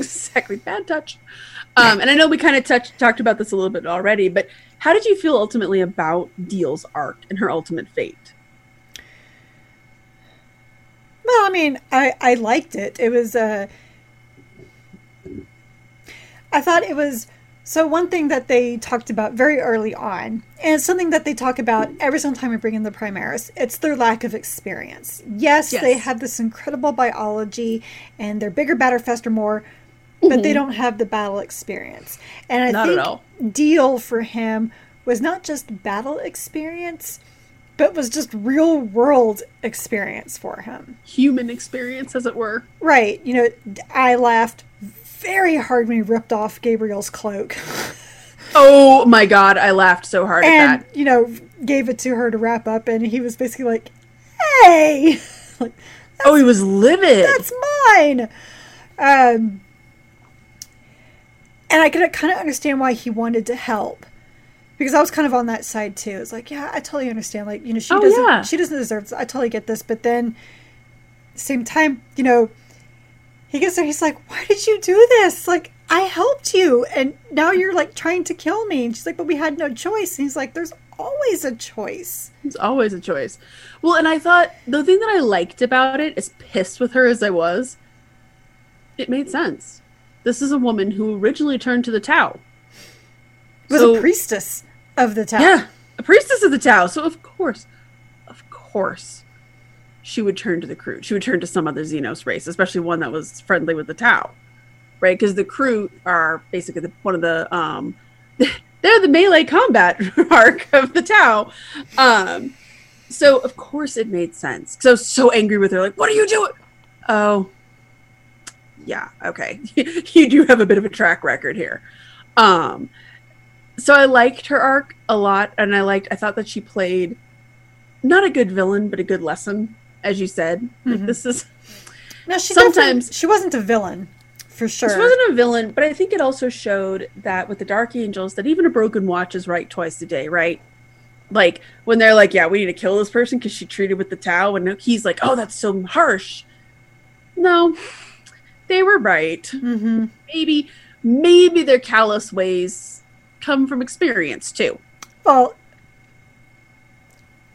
Exactly. Bad touch. Um, and I know we kind of touched talked about this a little bit already, but how did you feel ultimately about Diehl's arc and her ultimate fate? Well, I mean, I I liked it. It was uh I thought it was so one thing that they talked about very early on, and it's something that they talk about every single time we bring in the Primaris, it's their lack of experience. Yes, Yes. they have this incredible biology and they're bigger, better, faster, more, but they don't have the battle experience. And I Mm-hmm. Not think deal for him was not just battle experience, but was just real world experience for him. Human experience, as it were. Right. You know, I laughed very hard when he ripped off Gabriel's cloak Oh my god, I laughed so hard and, at that. you know, gave it to her to wrap up. And he was basically like, hey, like, Oh, he was livid. that's mine. Um, and I could kind of understand why he wanted to help. Because I was kind of on that side too. It's like, yeah, I totally understand. Like, you know, she Oh, doesn't, yeah. she doesn't deserve this. I totally get this. But then, same time, you know, he gets there. He's like, why did you do this? Like, I helped you, and now you're like trying to kill me. And she's like, but we had no choice. And he's like, there's always a choice. It's always a choice. Well, and I thought the thing that I liked about it, as pissed with her as I was, it made sense. This is a woman who originally turned to the Tau. Was So- a priestess of the town. Yeah, a priestess of the Tau. So of course, of course, she would turn to the Kroot. She would turn to some other Xenos race, especially one that was friendly with the Tau, right? Because the Kroot are basically the, one of the um, they're the melee combat arc of the Tau. Um, so of course it made sense. So I was so angry with her, like, what are you doing? Oh, yeah, okay. you do have a bit of a track record here. Um, so I liked her arc a lot, and I liked. I thought that she played not a good villain, but a good lesson, as you said. Like Mhm. this is No, she Sometimes- sometimes she wasn't a villain, for sure. She wasn't a villain, but I think it also showed that with the Dark Angels, that even a broken watch is right twice a day, right? Like when they're like, "Yeah, we need to kill this person because she treated with the Tau," and he's like, "Oh, that's so harsh." No, they were right. hmm Maybe, maybe their callous ways come from experience too. Well,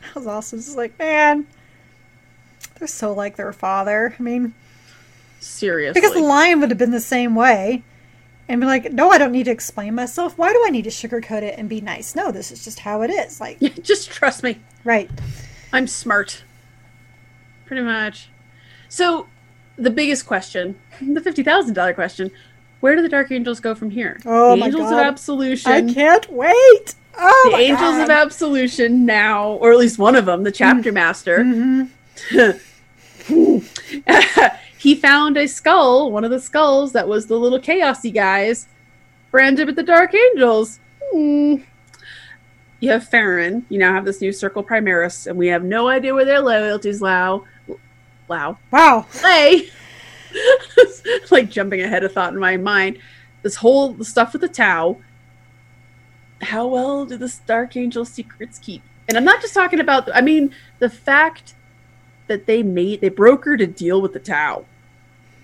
that was awesome. just like, man, they're so like their father. I mean, Seriously, because the lion would have been the same way, and be like, no, I don't need to explain myself. Why do I need to sugarcoat it and be nice? No, this is just how it is. Like, just trust me. right. I'm smart. Pretty much. So, the biggest question, the fifty thousand dollar question: Where do the Dark Angels go from here? Oh the my Angels God. of Absolution. I can't wait. Oh, the Angels of Absolution now, or at least one of them, the Chapter Master. Mhm. he found a skull, one of the skulls that was the little chaosy guys, branded with the Dark Angels. Hmm. You have Farron. You now have this new Circle Primaris, and we have no idea where their loyalties lie. Wow. Wow. Lay. like jumping ahead of thought in my mind. This whole the stuff with the Tau. How well do the Dark Angel secrets keep? And I'm not just talking about. I mean the fact that they made they brokered a deal with the Tau.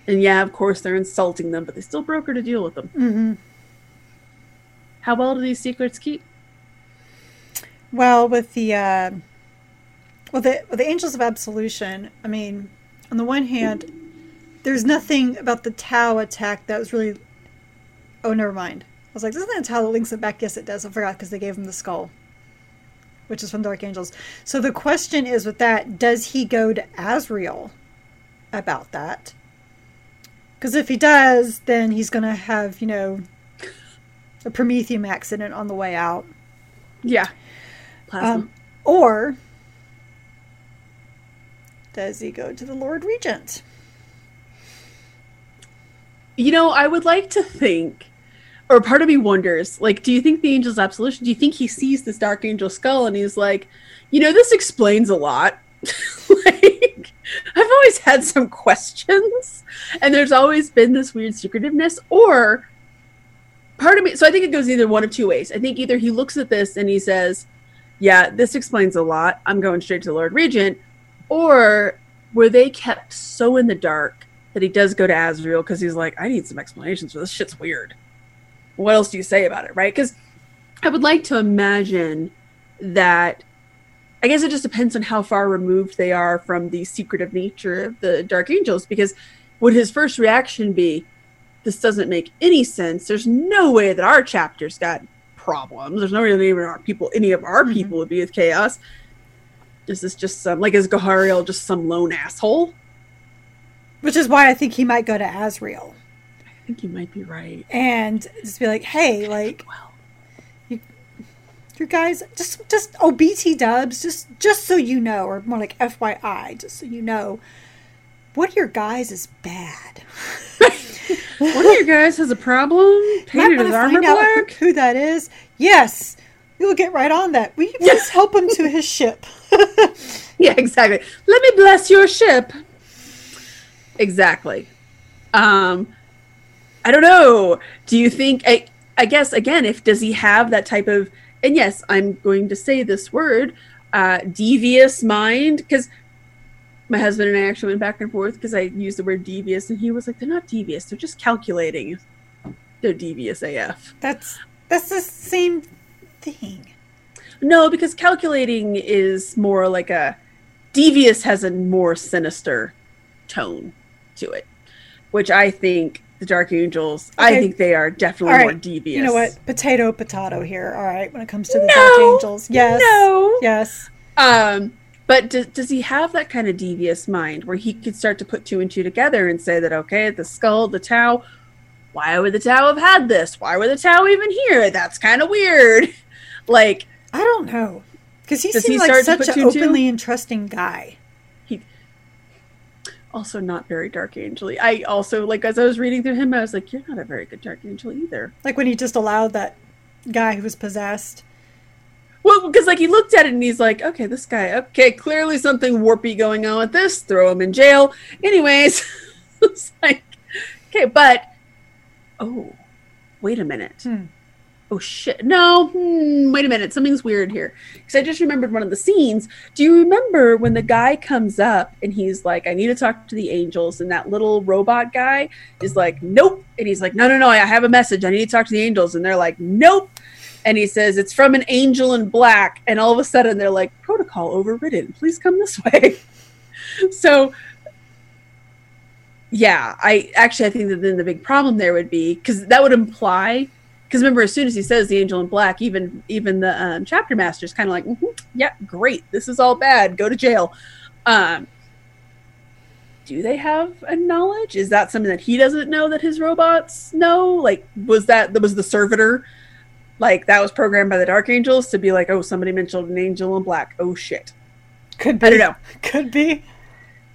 And yeah, of course they're insulting them, but they still brokered a deal with them. Mm-hmm. How well do these secrets keep? Well, with the uh, well, the with the Angels of Absolution, I mean, on the one hand, there's nothing about the Tau attack that was really. Oh, never mind. I was like, doesn't that Tau that links it back? Yes, it does. I forgot because they gave him the skull, which is from Dark Angels. So the question is, with that, does he go to Azrael about that? Because if he does, then he's going to have, you know, a promethium accident on the way out. Yeah. Plasma. Um, or does he go to the Lord Regent? You know, I would like to think, or part of me wonders, like, do you think the angel's absolution? Do you think he sees this dark angel skull and he's like, you know, this explains a lot. like, I've always had some questions, and there's always been this weird secretiveness, or part of me. So I think it goes either one of two ways. I think either he looks at this and he says, yeah, this explains a lot. I'm going straight to the Lord Regent, or were they kept so in the dark that he does go to Azrael because he's like, I need some explanations for this shit's weird. what else do you say about it, right? Because I would like to imagine that. I guess it just depends on how far removed they are from the secretive nature of the Dark Angels. Because would his first reaction be, "This doesn't make any sense. There's no way that our chapter's got problems. There's no way that even our people, any of our Mhm. people, would be with chaos." Is this just some like is Gohariel just some lone asshole? Which is why I think he might go to Azrael I think you might be right. and just be like, "Hey, like Well, you guys, just just oh BT Dubs, just just so you know, or more like FYI, just so you know, one of your guys is bad. one of you guys has a problem. Painted his armor black. who that is. Yes, we'll get right on that. Will you please help him to his ship? Yeah, exactly. Let me bless your ship. Exactly. Um, I don't know. Do you think? I, I guess again, if does he have that type of? And yes, I'm going to say this word, uh, devious mind, because my husband and I actually went back and forth because I used the word devious, and he was like, "They're not devious. They're just calculating. They're devious AF." That's that's the same thing. No, because calculating is more like a devious has a more sinister tone to it, which I think the Dark Angels. I think they are definitely All more devious. You know what? Potato, potato here. All right, when it comes to the No, Dark Angels, yes, No. yes. Um, but does, does he have that kind of devious mind where he could start to put two and two together and say that okay, the skull, the Tau. Why would the Tau have had this? Why were the Tau even here? That's kind of weird. like I don't know because he seems he like such an two two? openly and trusting guy. He also not very dark angel I also like as I was reading through him, I was like, you're not a very good dark angel either. Like when he just allowed that guy who was possessed. Well, because like he looked at it and he's like, okay, this guy, okay, clearly something warpy going on with this. Throw him in jail. Anyways, it's like, okay, but oh, wait a minute. Hmm. Oh shit! No, hmm, wait a minute. Something's weird here. Because I just remembered one of the scenes. Do you remember when the guy comes up and he's like, "I need to talk to the angels," and that little robot guy is like, "Nope," and he's like, "No, no, no! I have a message. I need to talk to the angels," and they're like, "Nope." And he says it's from an angel in black, and all of a sudden they're like, "Protocol overridden. Please come this way." so yeah, I actually I think that then the big problem there would be because that would imply because remember as soon as he says the angel in black, even even the um, chapter master is kind of like, "Mhm, yeah, great, this is all bad, go to jail. Um, do they have a knowledge? Is that something that he doesn't know that his robots know? Like, was that that was the servitor? Like that was programmed by the Dark Angels to be like, oh, somebody mentioned an angel in black. Oh shit, Could be. I don't know, Could be.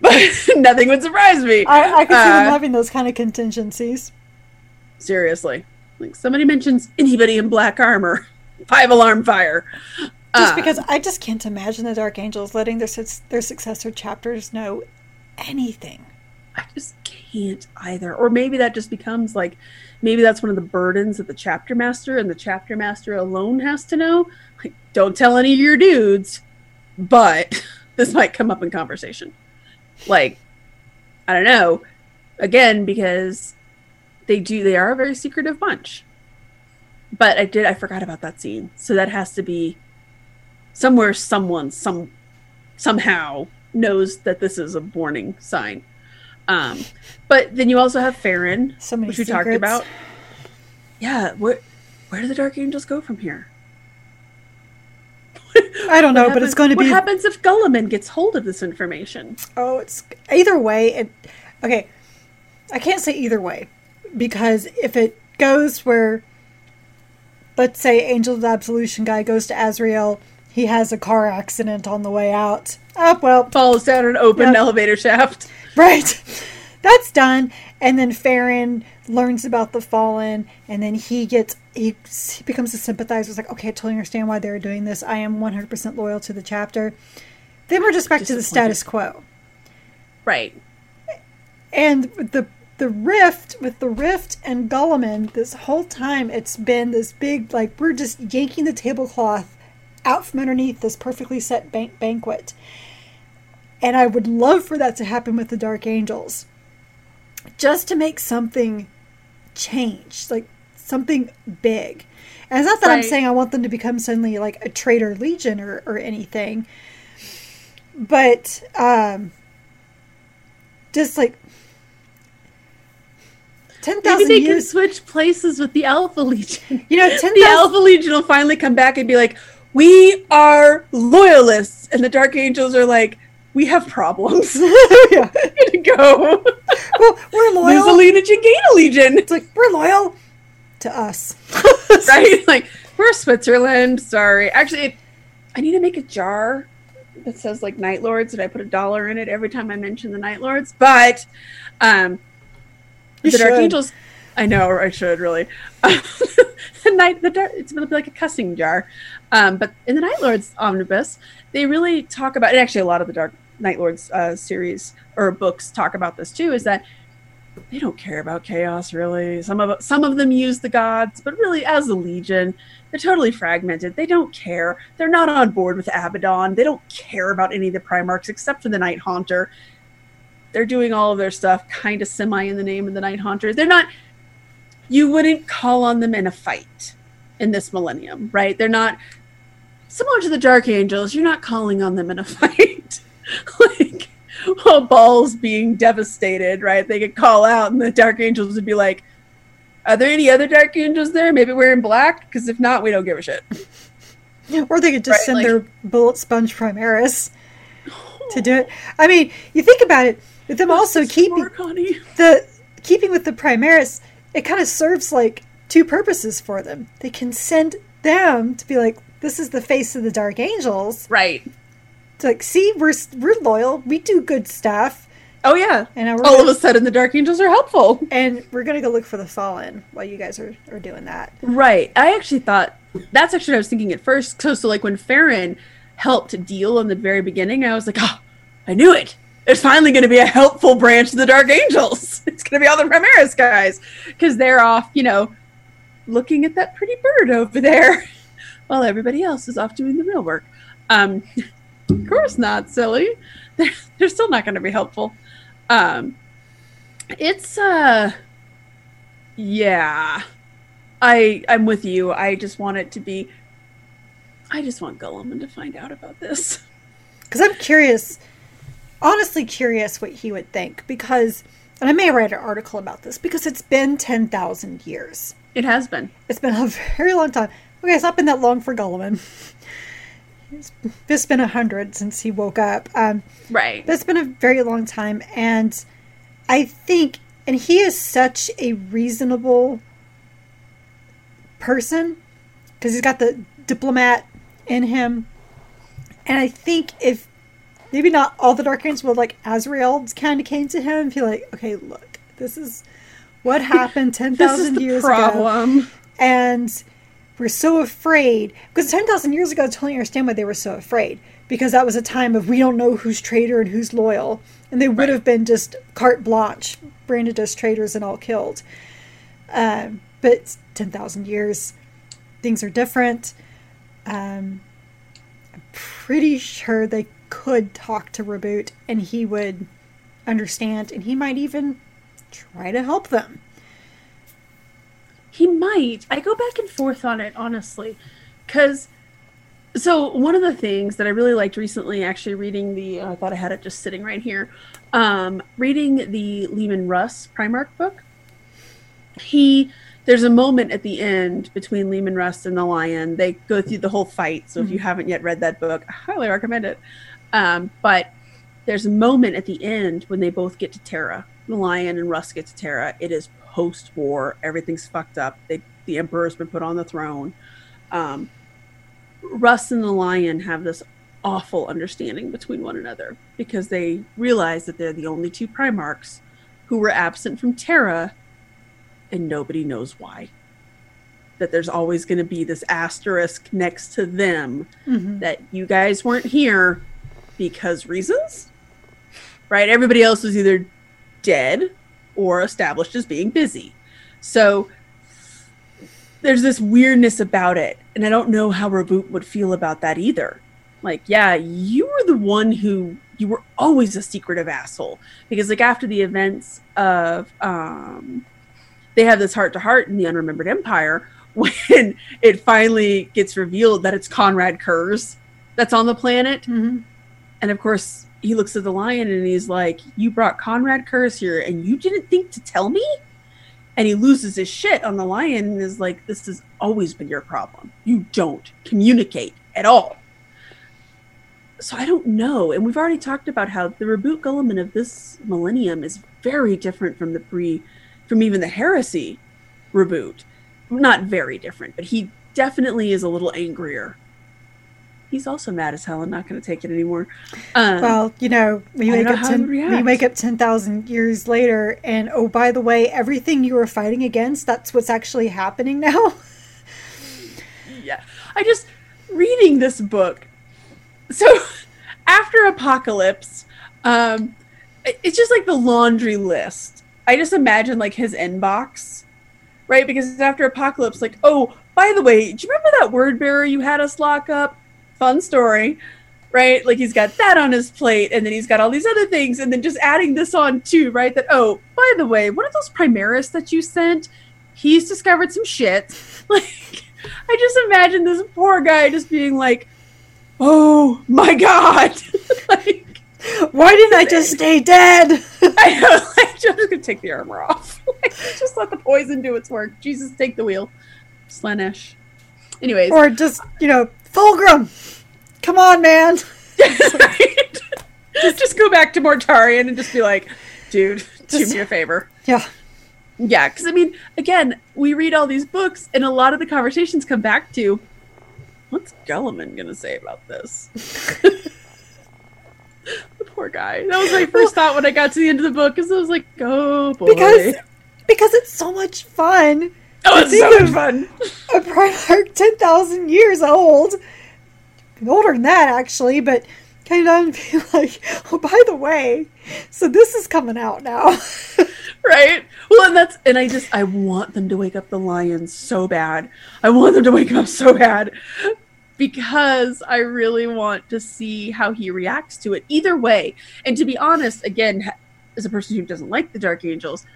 but nothing would surprise me. I, I could see them Uh, having those kind of contingencies. Seriously. Like somebody mentions anybody in black armor, five alarm fire. Just Uh, because I just can't imagine the Dark Angels letting their their successor chapters know anything. I just can't either. Or maybe that just becomes like maybe that's one of the burdens of the chapter master and the chapter master alone has to know. Like, don't tell any of your dudes, but this might come up in conversation. Like, I don't know. Again, because they do they are a very secretive bunch. But I did I forgot about that scene. So that has to be somewhere someone some somehow knows that this is a warning sign. Um, but then you also have Farron, So which we talked about. Yeah, where where do the Dark Angels go from here? I don't know, What but it's going to What be. What happens if Guilliman gets hold of this information? Oh, it's either way. It okay. I can't say either way because if it goes where, let's say, Angel of the Absolution guy goes to Azrael, he has a car accident on the way out. Oh well, Falls down an open Yep. elevator shaft. Right. That's done. And then Farron learns about the fallen, and then he gets he, he becomes a sympathizer. It's like, okay, I totally understand why they're doing this. I am one hundred percent loyal to the chapter. Then we're just back to the status quo. Right. And the the rift with the rift and Guilliman, this whole time it's been this big like we're just yanking the tablecloth out from underneath this perfectly set ban- banquet. And I would love for that to happen with the Dark Angels. Just to make something change. Like something big. And it's not that I'm saying I want them to become suddenly like a traitor legion or, or anything, but um, just like ten Maybe they can switch places with the Alpha Legion. You know, ten the. Alpha Legion will finally come back and be like, "We are loyalists," and the Dark Angels are like, "We have problems. yeah. To go, Well, we're lose a loyal. legion, gain a legion." It's like we're loyal to us. right? Like we're Switzerland. Sorry, actually, it, I need to make a jar that says like Night Lords, and I put a dollar in it every time I mention the Night Lords. But um, You the Dark. Angels. I know, I should really. the night, the dark, it's gonna be like a cussing jar. Um, but in the Night Lords omnibus, they really talk about, and actually a lot of the Dark Night Lords uh, series or books talk about this too. Is that they don't care about chaos really. Some of some of them use the gods, but really as a legion, they're totally fragmented. They don't care. They're not on board with Abaddon. They don't care about any of the Primarchs except for the Night Haunter. They're doing all of their stuff kind of semi in the name of the Night Haunter. They're not. You wouldn't call on them in a fight in this millennium, right? They're not similar to the Dark Angels. You're not calling on them in a fight, like while Baal's being devastated, right? They could call out, and the Dark Angels would be like, "Are there any other Dark Angels there? Maybe wearing black? Because if not, we don't give a shit." Or they could just Right, send like- their bullet sponge Primaris to do it. I mean, you think about it, with them also keeping the keeping with the Primaris, it kind of serves like two purposes for them. They can send them to be like, this is the face of the Dark Angels. right? To like, see, we're we're loyal, we do good stuff, Oh yeah. and now we're All of gonna, a sudden, the Dark Angels are helpful. and we're gonna go look for the Fallen while you guys are, are doing that. Right. I actually thought that's actually what I was thinking at first. So, so like when Farron helped deal in the very beginning, I was like, oh, I knew it. There's finally going to be a helpful branch of the Dark Angels. It's going to be all the Primaris guys because they're off, you know, looking at that pretty bird over there while everybody else is off doing the real work. Um, of course not, silly. They're, they're still not going to be helpful. Um, it's uh, yeah. I I'm with you. I just want it to be. I just want Guilliman to find out about this. Because I'm curious, honestly curious what he would think. Because, and I may write an article about this because it's been ten thousand years. It has been. It's been a very long time. Okay, it's not been that long for Guilliman. It's, it's been a hundred since he woke up. Um, Right. but it's been a very long time, and I think, and he is such a reasonable person because he's got the diplomat in him, and I think if maybe not all the Dark Angels, but like Azrael kind of came to him and be like, okay, look, this is what happened ten This is thousand the years ago and we're so afraid because 10,000 years ago, I totally understand why they were so afraid because that was a time of we don't know who's traitor and who's loyal, and they would Right. have been just carte blanche, branded as traitors and all killed. Um, but 10,000 years, things are different. Um, I'm pretty sure they could talk to Roboute and he would understand, and he might even try to help them. He might. I go back and forth on it, honestly. Because, so one of the things that I really liked recently, actually reading the, uh, I thought I had it just sitting right here, um, reading the Leman Russ Primarch book. He, there's a moment at the end between Leman Russ and the lion. They go through the whole fight. So if you haven't yet read that book, I highly recommend it. Um, but there's a moment at the end when they both get to Terra. The lion and Russ get to Terra. It is post war. Everything's fucked up. They, the Emperor's been put on the throne. Um, Russ and the lion have this awful understanding between one another because they realize that they're the only two Primarchs who were absent from Terra and nobody knows why. That there's always going to be this asterisk next to them Mhm. that you guys weren't here because reasons, right? Everybody else was either dead or established as being busy. So there's this weirdness about it. And I don't know how Roboute would feel about that either. Like, yeah, you were the one who you were always a secretive asshole. Because like after the events of um they have this heart to heart in the Unremembered Empire when it finally gets revealed that it's Conrad Curze that's on the planet. Mhm. And of course, he looks at the lion and he's like, You brought Conrad Curze here and you didn't think to tell me? And he loses his shit on the lion and is like, This has always been your problem. You don't communicate at all. So I don't know. And we've already talked about how the Roboute Guilliman of this millennium is very different from the pre, from even the heresy Roboute. Not very different, but he definitely is a little angrier. He's also mad as hell. And not going to take it anymore. Um, Well, you know, we I wake know up ten, would we wake up ten thousand years later, and oh, by the way, everything you were fighting against—that's what's actually happening now. yeah i just reading this book so after apocalypse um it's just like the laundry list. I just imagine like his inbox right? Because after apocalypse like oh by the way do you remember that word bearer you had us lock up fun story right like he's got that on his plate and then he's got all these other things and then just adding this on too right that oh by the way one of those primaris that you sent he's discovered some shit like I just imagine this poor guy just being like, "Oh my god!" like, Why didn't I just stay dead? I know, like, I'm just gonna take the armor off. like, just let the poison do its work. Jesus, take the wheel. Slaanesh. Anyways, or just, you know, Fulgrim. Come on, man. right? just just go back to Mortarion and just be like, "Dude, do me a favor." Yeah. Yeah, because I mean, again, we read all these books, and a lot of the conversations come back to, "What's Guilliman gonna say about this?" the poor guy. That was my first thought when I got to the end of the book, because I was like, "Oh boy!" Because because it's so much fun. Oh, it's so much fun. A Primarch ten thousand years old. Older than that actually, but kind of be like, oh by the way, so this is coming out now. right? Well, and that's and I just I want them to wake up the lions so bad. I want them to wake up so bad because I really want to see how he reacts to it. Either way, and to be honest, again, as a person who doesn't like the Dark Angels,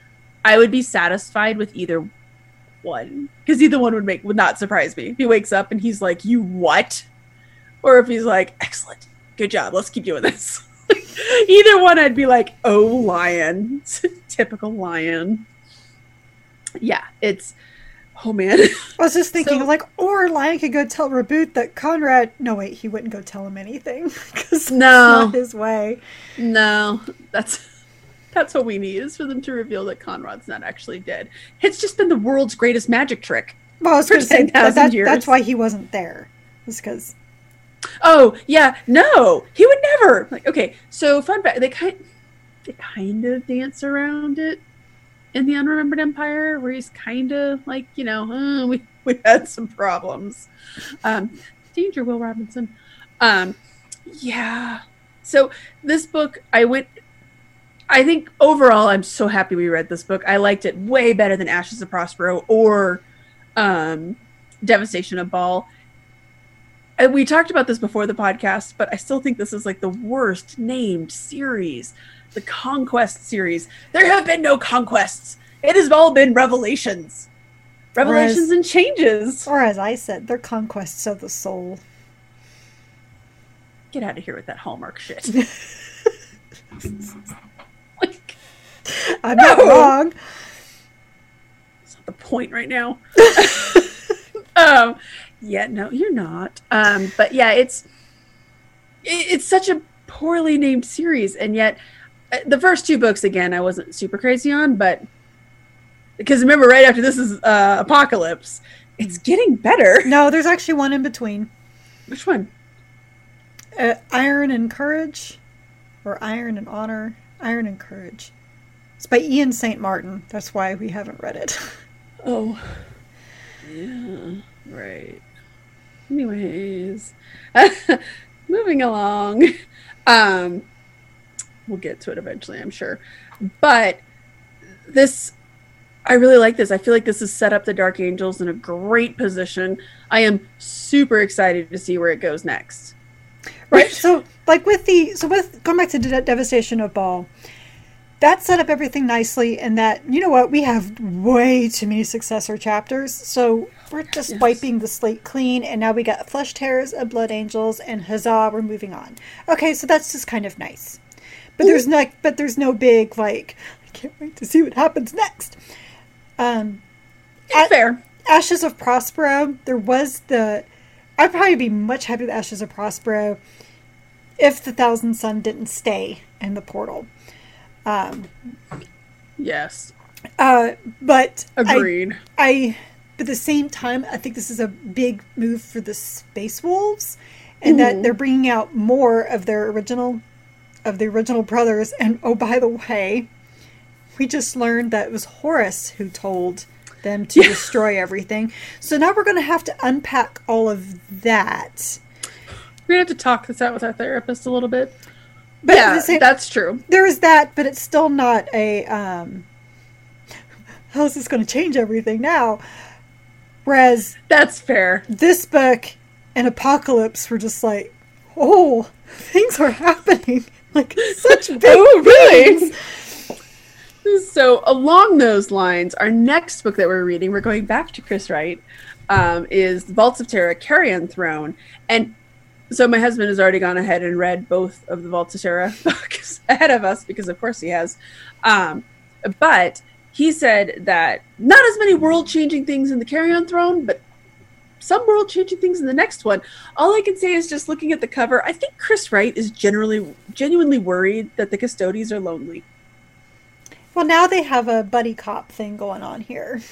I would be satisfied with either one because either one would make would not surprise me. If he wakes up and he's like, "You what?" or if he's like, "Excellent, good job, let's keep doing this." either one, I'd be like, "Oh, lion, typical lion." Yeah, it's oh man, I was just thinking, So- like, or Lion could go tell Roboute that Conrad. No, wait, he wouldn't go tell him anything because No. his way. no, that's that's what we need is for them to reveal that Conrad's not actually dead. It's just been the world's greatest magic trick. Well, I was going to say 10,000 that, that- years. that's why he wasn't there. It's because Oh yeah, no, he would never. Like, okay, so fun fact: they kind they kind of dance around it in the Unremembered Empire, where he's kind of like, you know, "Uh, we we had some problems. Um, danger, Will Robinson. Um, yeah. So this book, I went. I think overall, I'm so happy we read this book. I liked it way better than Ashes of Prospero or um, Devastation of Baal and we talked about this before the podcast, but I still think this is like the worst named series, the Conquest series. There have been no conquests. It has all been revelations, revelations Whereas- and changes. or as I said, they're conquests of the soul. Get out of here with that Hallmark shit. I'm not wrong. It's not the point right now. um, yeah, no, you're not. Um, but yeah, it's it, it's such a poorly named series, and yet uh, the first two books again, I wasn't super crazy on, but because remember, right after this is uh, Apocalypse, it's getting better. No, there's actually one in between. Which one? Uh, Iron and Courage, or Iron and Honor. Iron and Courage. It's by Ian St. Martin. That's why we haven't read it. Oh, yeah, right. Anyways, moving along. Um, we'll get to it eventually, I'm sure. But this, I really like this. I feel like this has set up the Dark Angels in a great position. I am super excited to see where it goes next. right so like with the so with going back to De- devastation of ball that set up everything nicely and that you know what we have way too many successor chapters. So we're just Yes. wiping the slate clean and now we got Flesh Tearers of blood angels and huzzah we're moving on. Okay so that's just kind of nice. But there's no but there's no big like i can't wait to see what happens next. Um I- Fair. ashes of prospero there was the i'd probably be much happier with ashes of prospero if the thousand sun didn't stay in the portal um Yes. uh, but Agreed. I, but at the same time, I think this is a big move for the Space Wolves, and that they're bringing out more of their original, of the original brothers. And oh, by the way, we just learned that it was Horus who told them to Yeah. destroy everything. So now we're going to have to unpack all of that. We're gonna have to talk this out with our therapist a little bit. But yeah, same- that's true. there is that, but it's still not a. Um, how is this going to change everything now? Whereas That's fair. this book and Apocalypse were just like, oh, things are happening. Like such big Oh, really? things. So along those lines, our next book that we're reading, we're going back to Chris Wright, um, is Vaults of Terra, Carrion Throne. And so my husband has already gone ahead and read both of the Vaults books ahead of us because of course he has. Um, but he said that not as many world changing things in the Carrion Throne, but some world changing things in the next one. All I can say is just looking at the cover, I think Chris Wright is generally genuinely worried that the Custodes are lonely. Well, now they have a buddy cop thing going on here.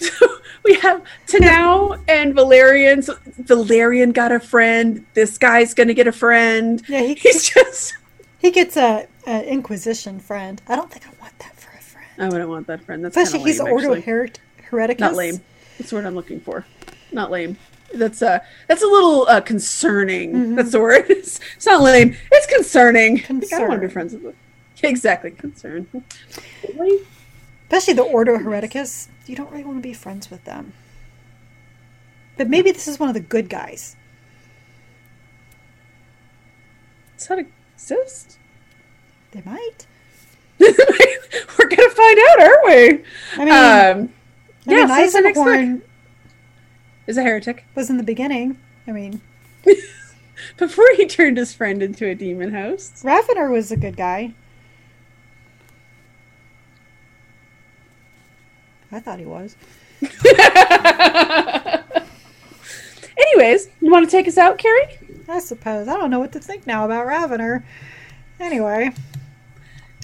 we have Tanao and Valerian. So Valerian got a friend. This guy's gonna get a friend. Yeah, he He's just. he gets a, a Inquisition friend. I don't think I want that for a friend. I wouldn't want that friend. That's Especially of he's lame. Ordo. Her- Hereticus. Not lame. That's what I'm looking for. Not lame. That's uh that's a little uh concerning. That's the word. It's, it's not lame. It's concerning. Like, I don't want to be friends with them. Exactly, concern. Wait, Especially the Ordo Hereticus. You don't really want to be friends with them. But maybe this is one of the good guys. Does that exist? They might. We're gonna find out, aren't we? I mean, um, I mean, yeah, so the next. Eisenhorn Is a heretic. was in the beginning. I mean, Before he turned his friend into a demon host. Ravenor was a good guy. I thought he was. Anyways, you want to take us out, Carrie? I suppose. I don't know what to think now about Ravenor. Anyway.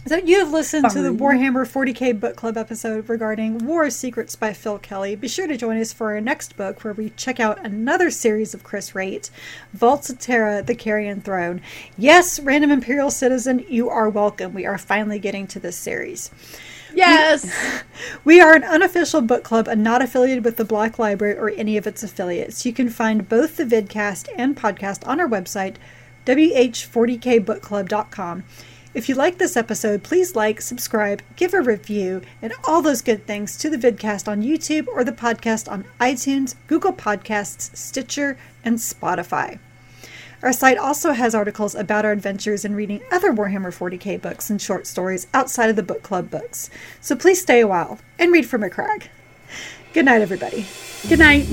So you have listened to the Warhammer 40k book club episode regarding War Secrets by Phil Kelly. Be sure to join us for our next book where we check out another series of Chris Wright, Vaults of Terra, The Carrion Throne. Yes, random Imperial citizen, you are welcome. We are finally getting to this series. Yes. We are an unofficial book club and not affiliated with the Black Library or any of its affiliates. You can find both the vidcast and podcast on our website, wh40kbookclub.com. If you like this episode, please like, subscribe, give a review, and all those good things to the vidcast on YouTube or the podcast on iTunes, Google Podcasts, Stitcher, and Spotify. Our site also has articles about our adventures in reading other Warhammer 40k books and short stories outside of the book club books. So please stay a while and read from a crag. Good night, everybody. Good night.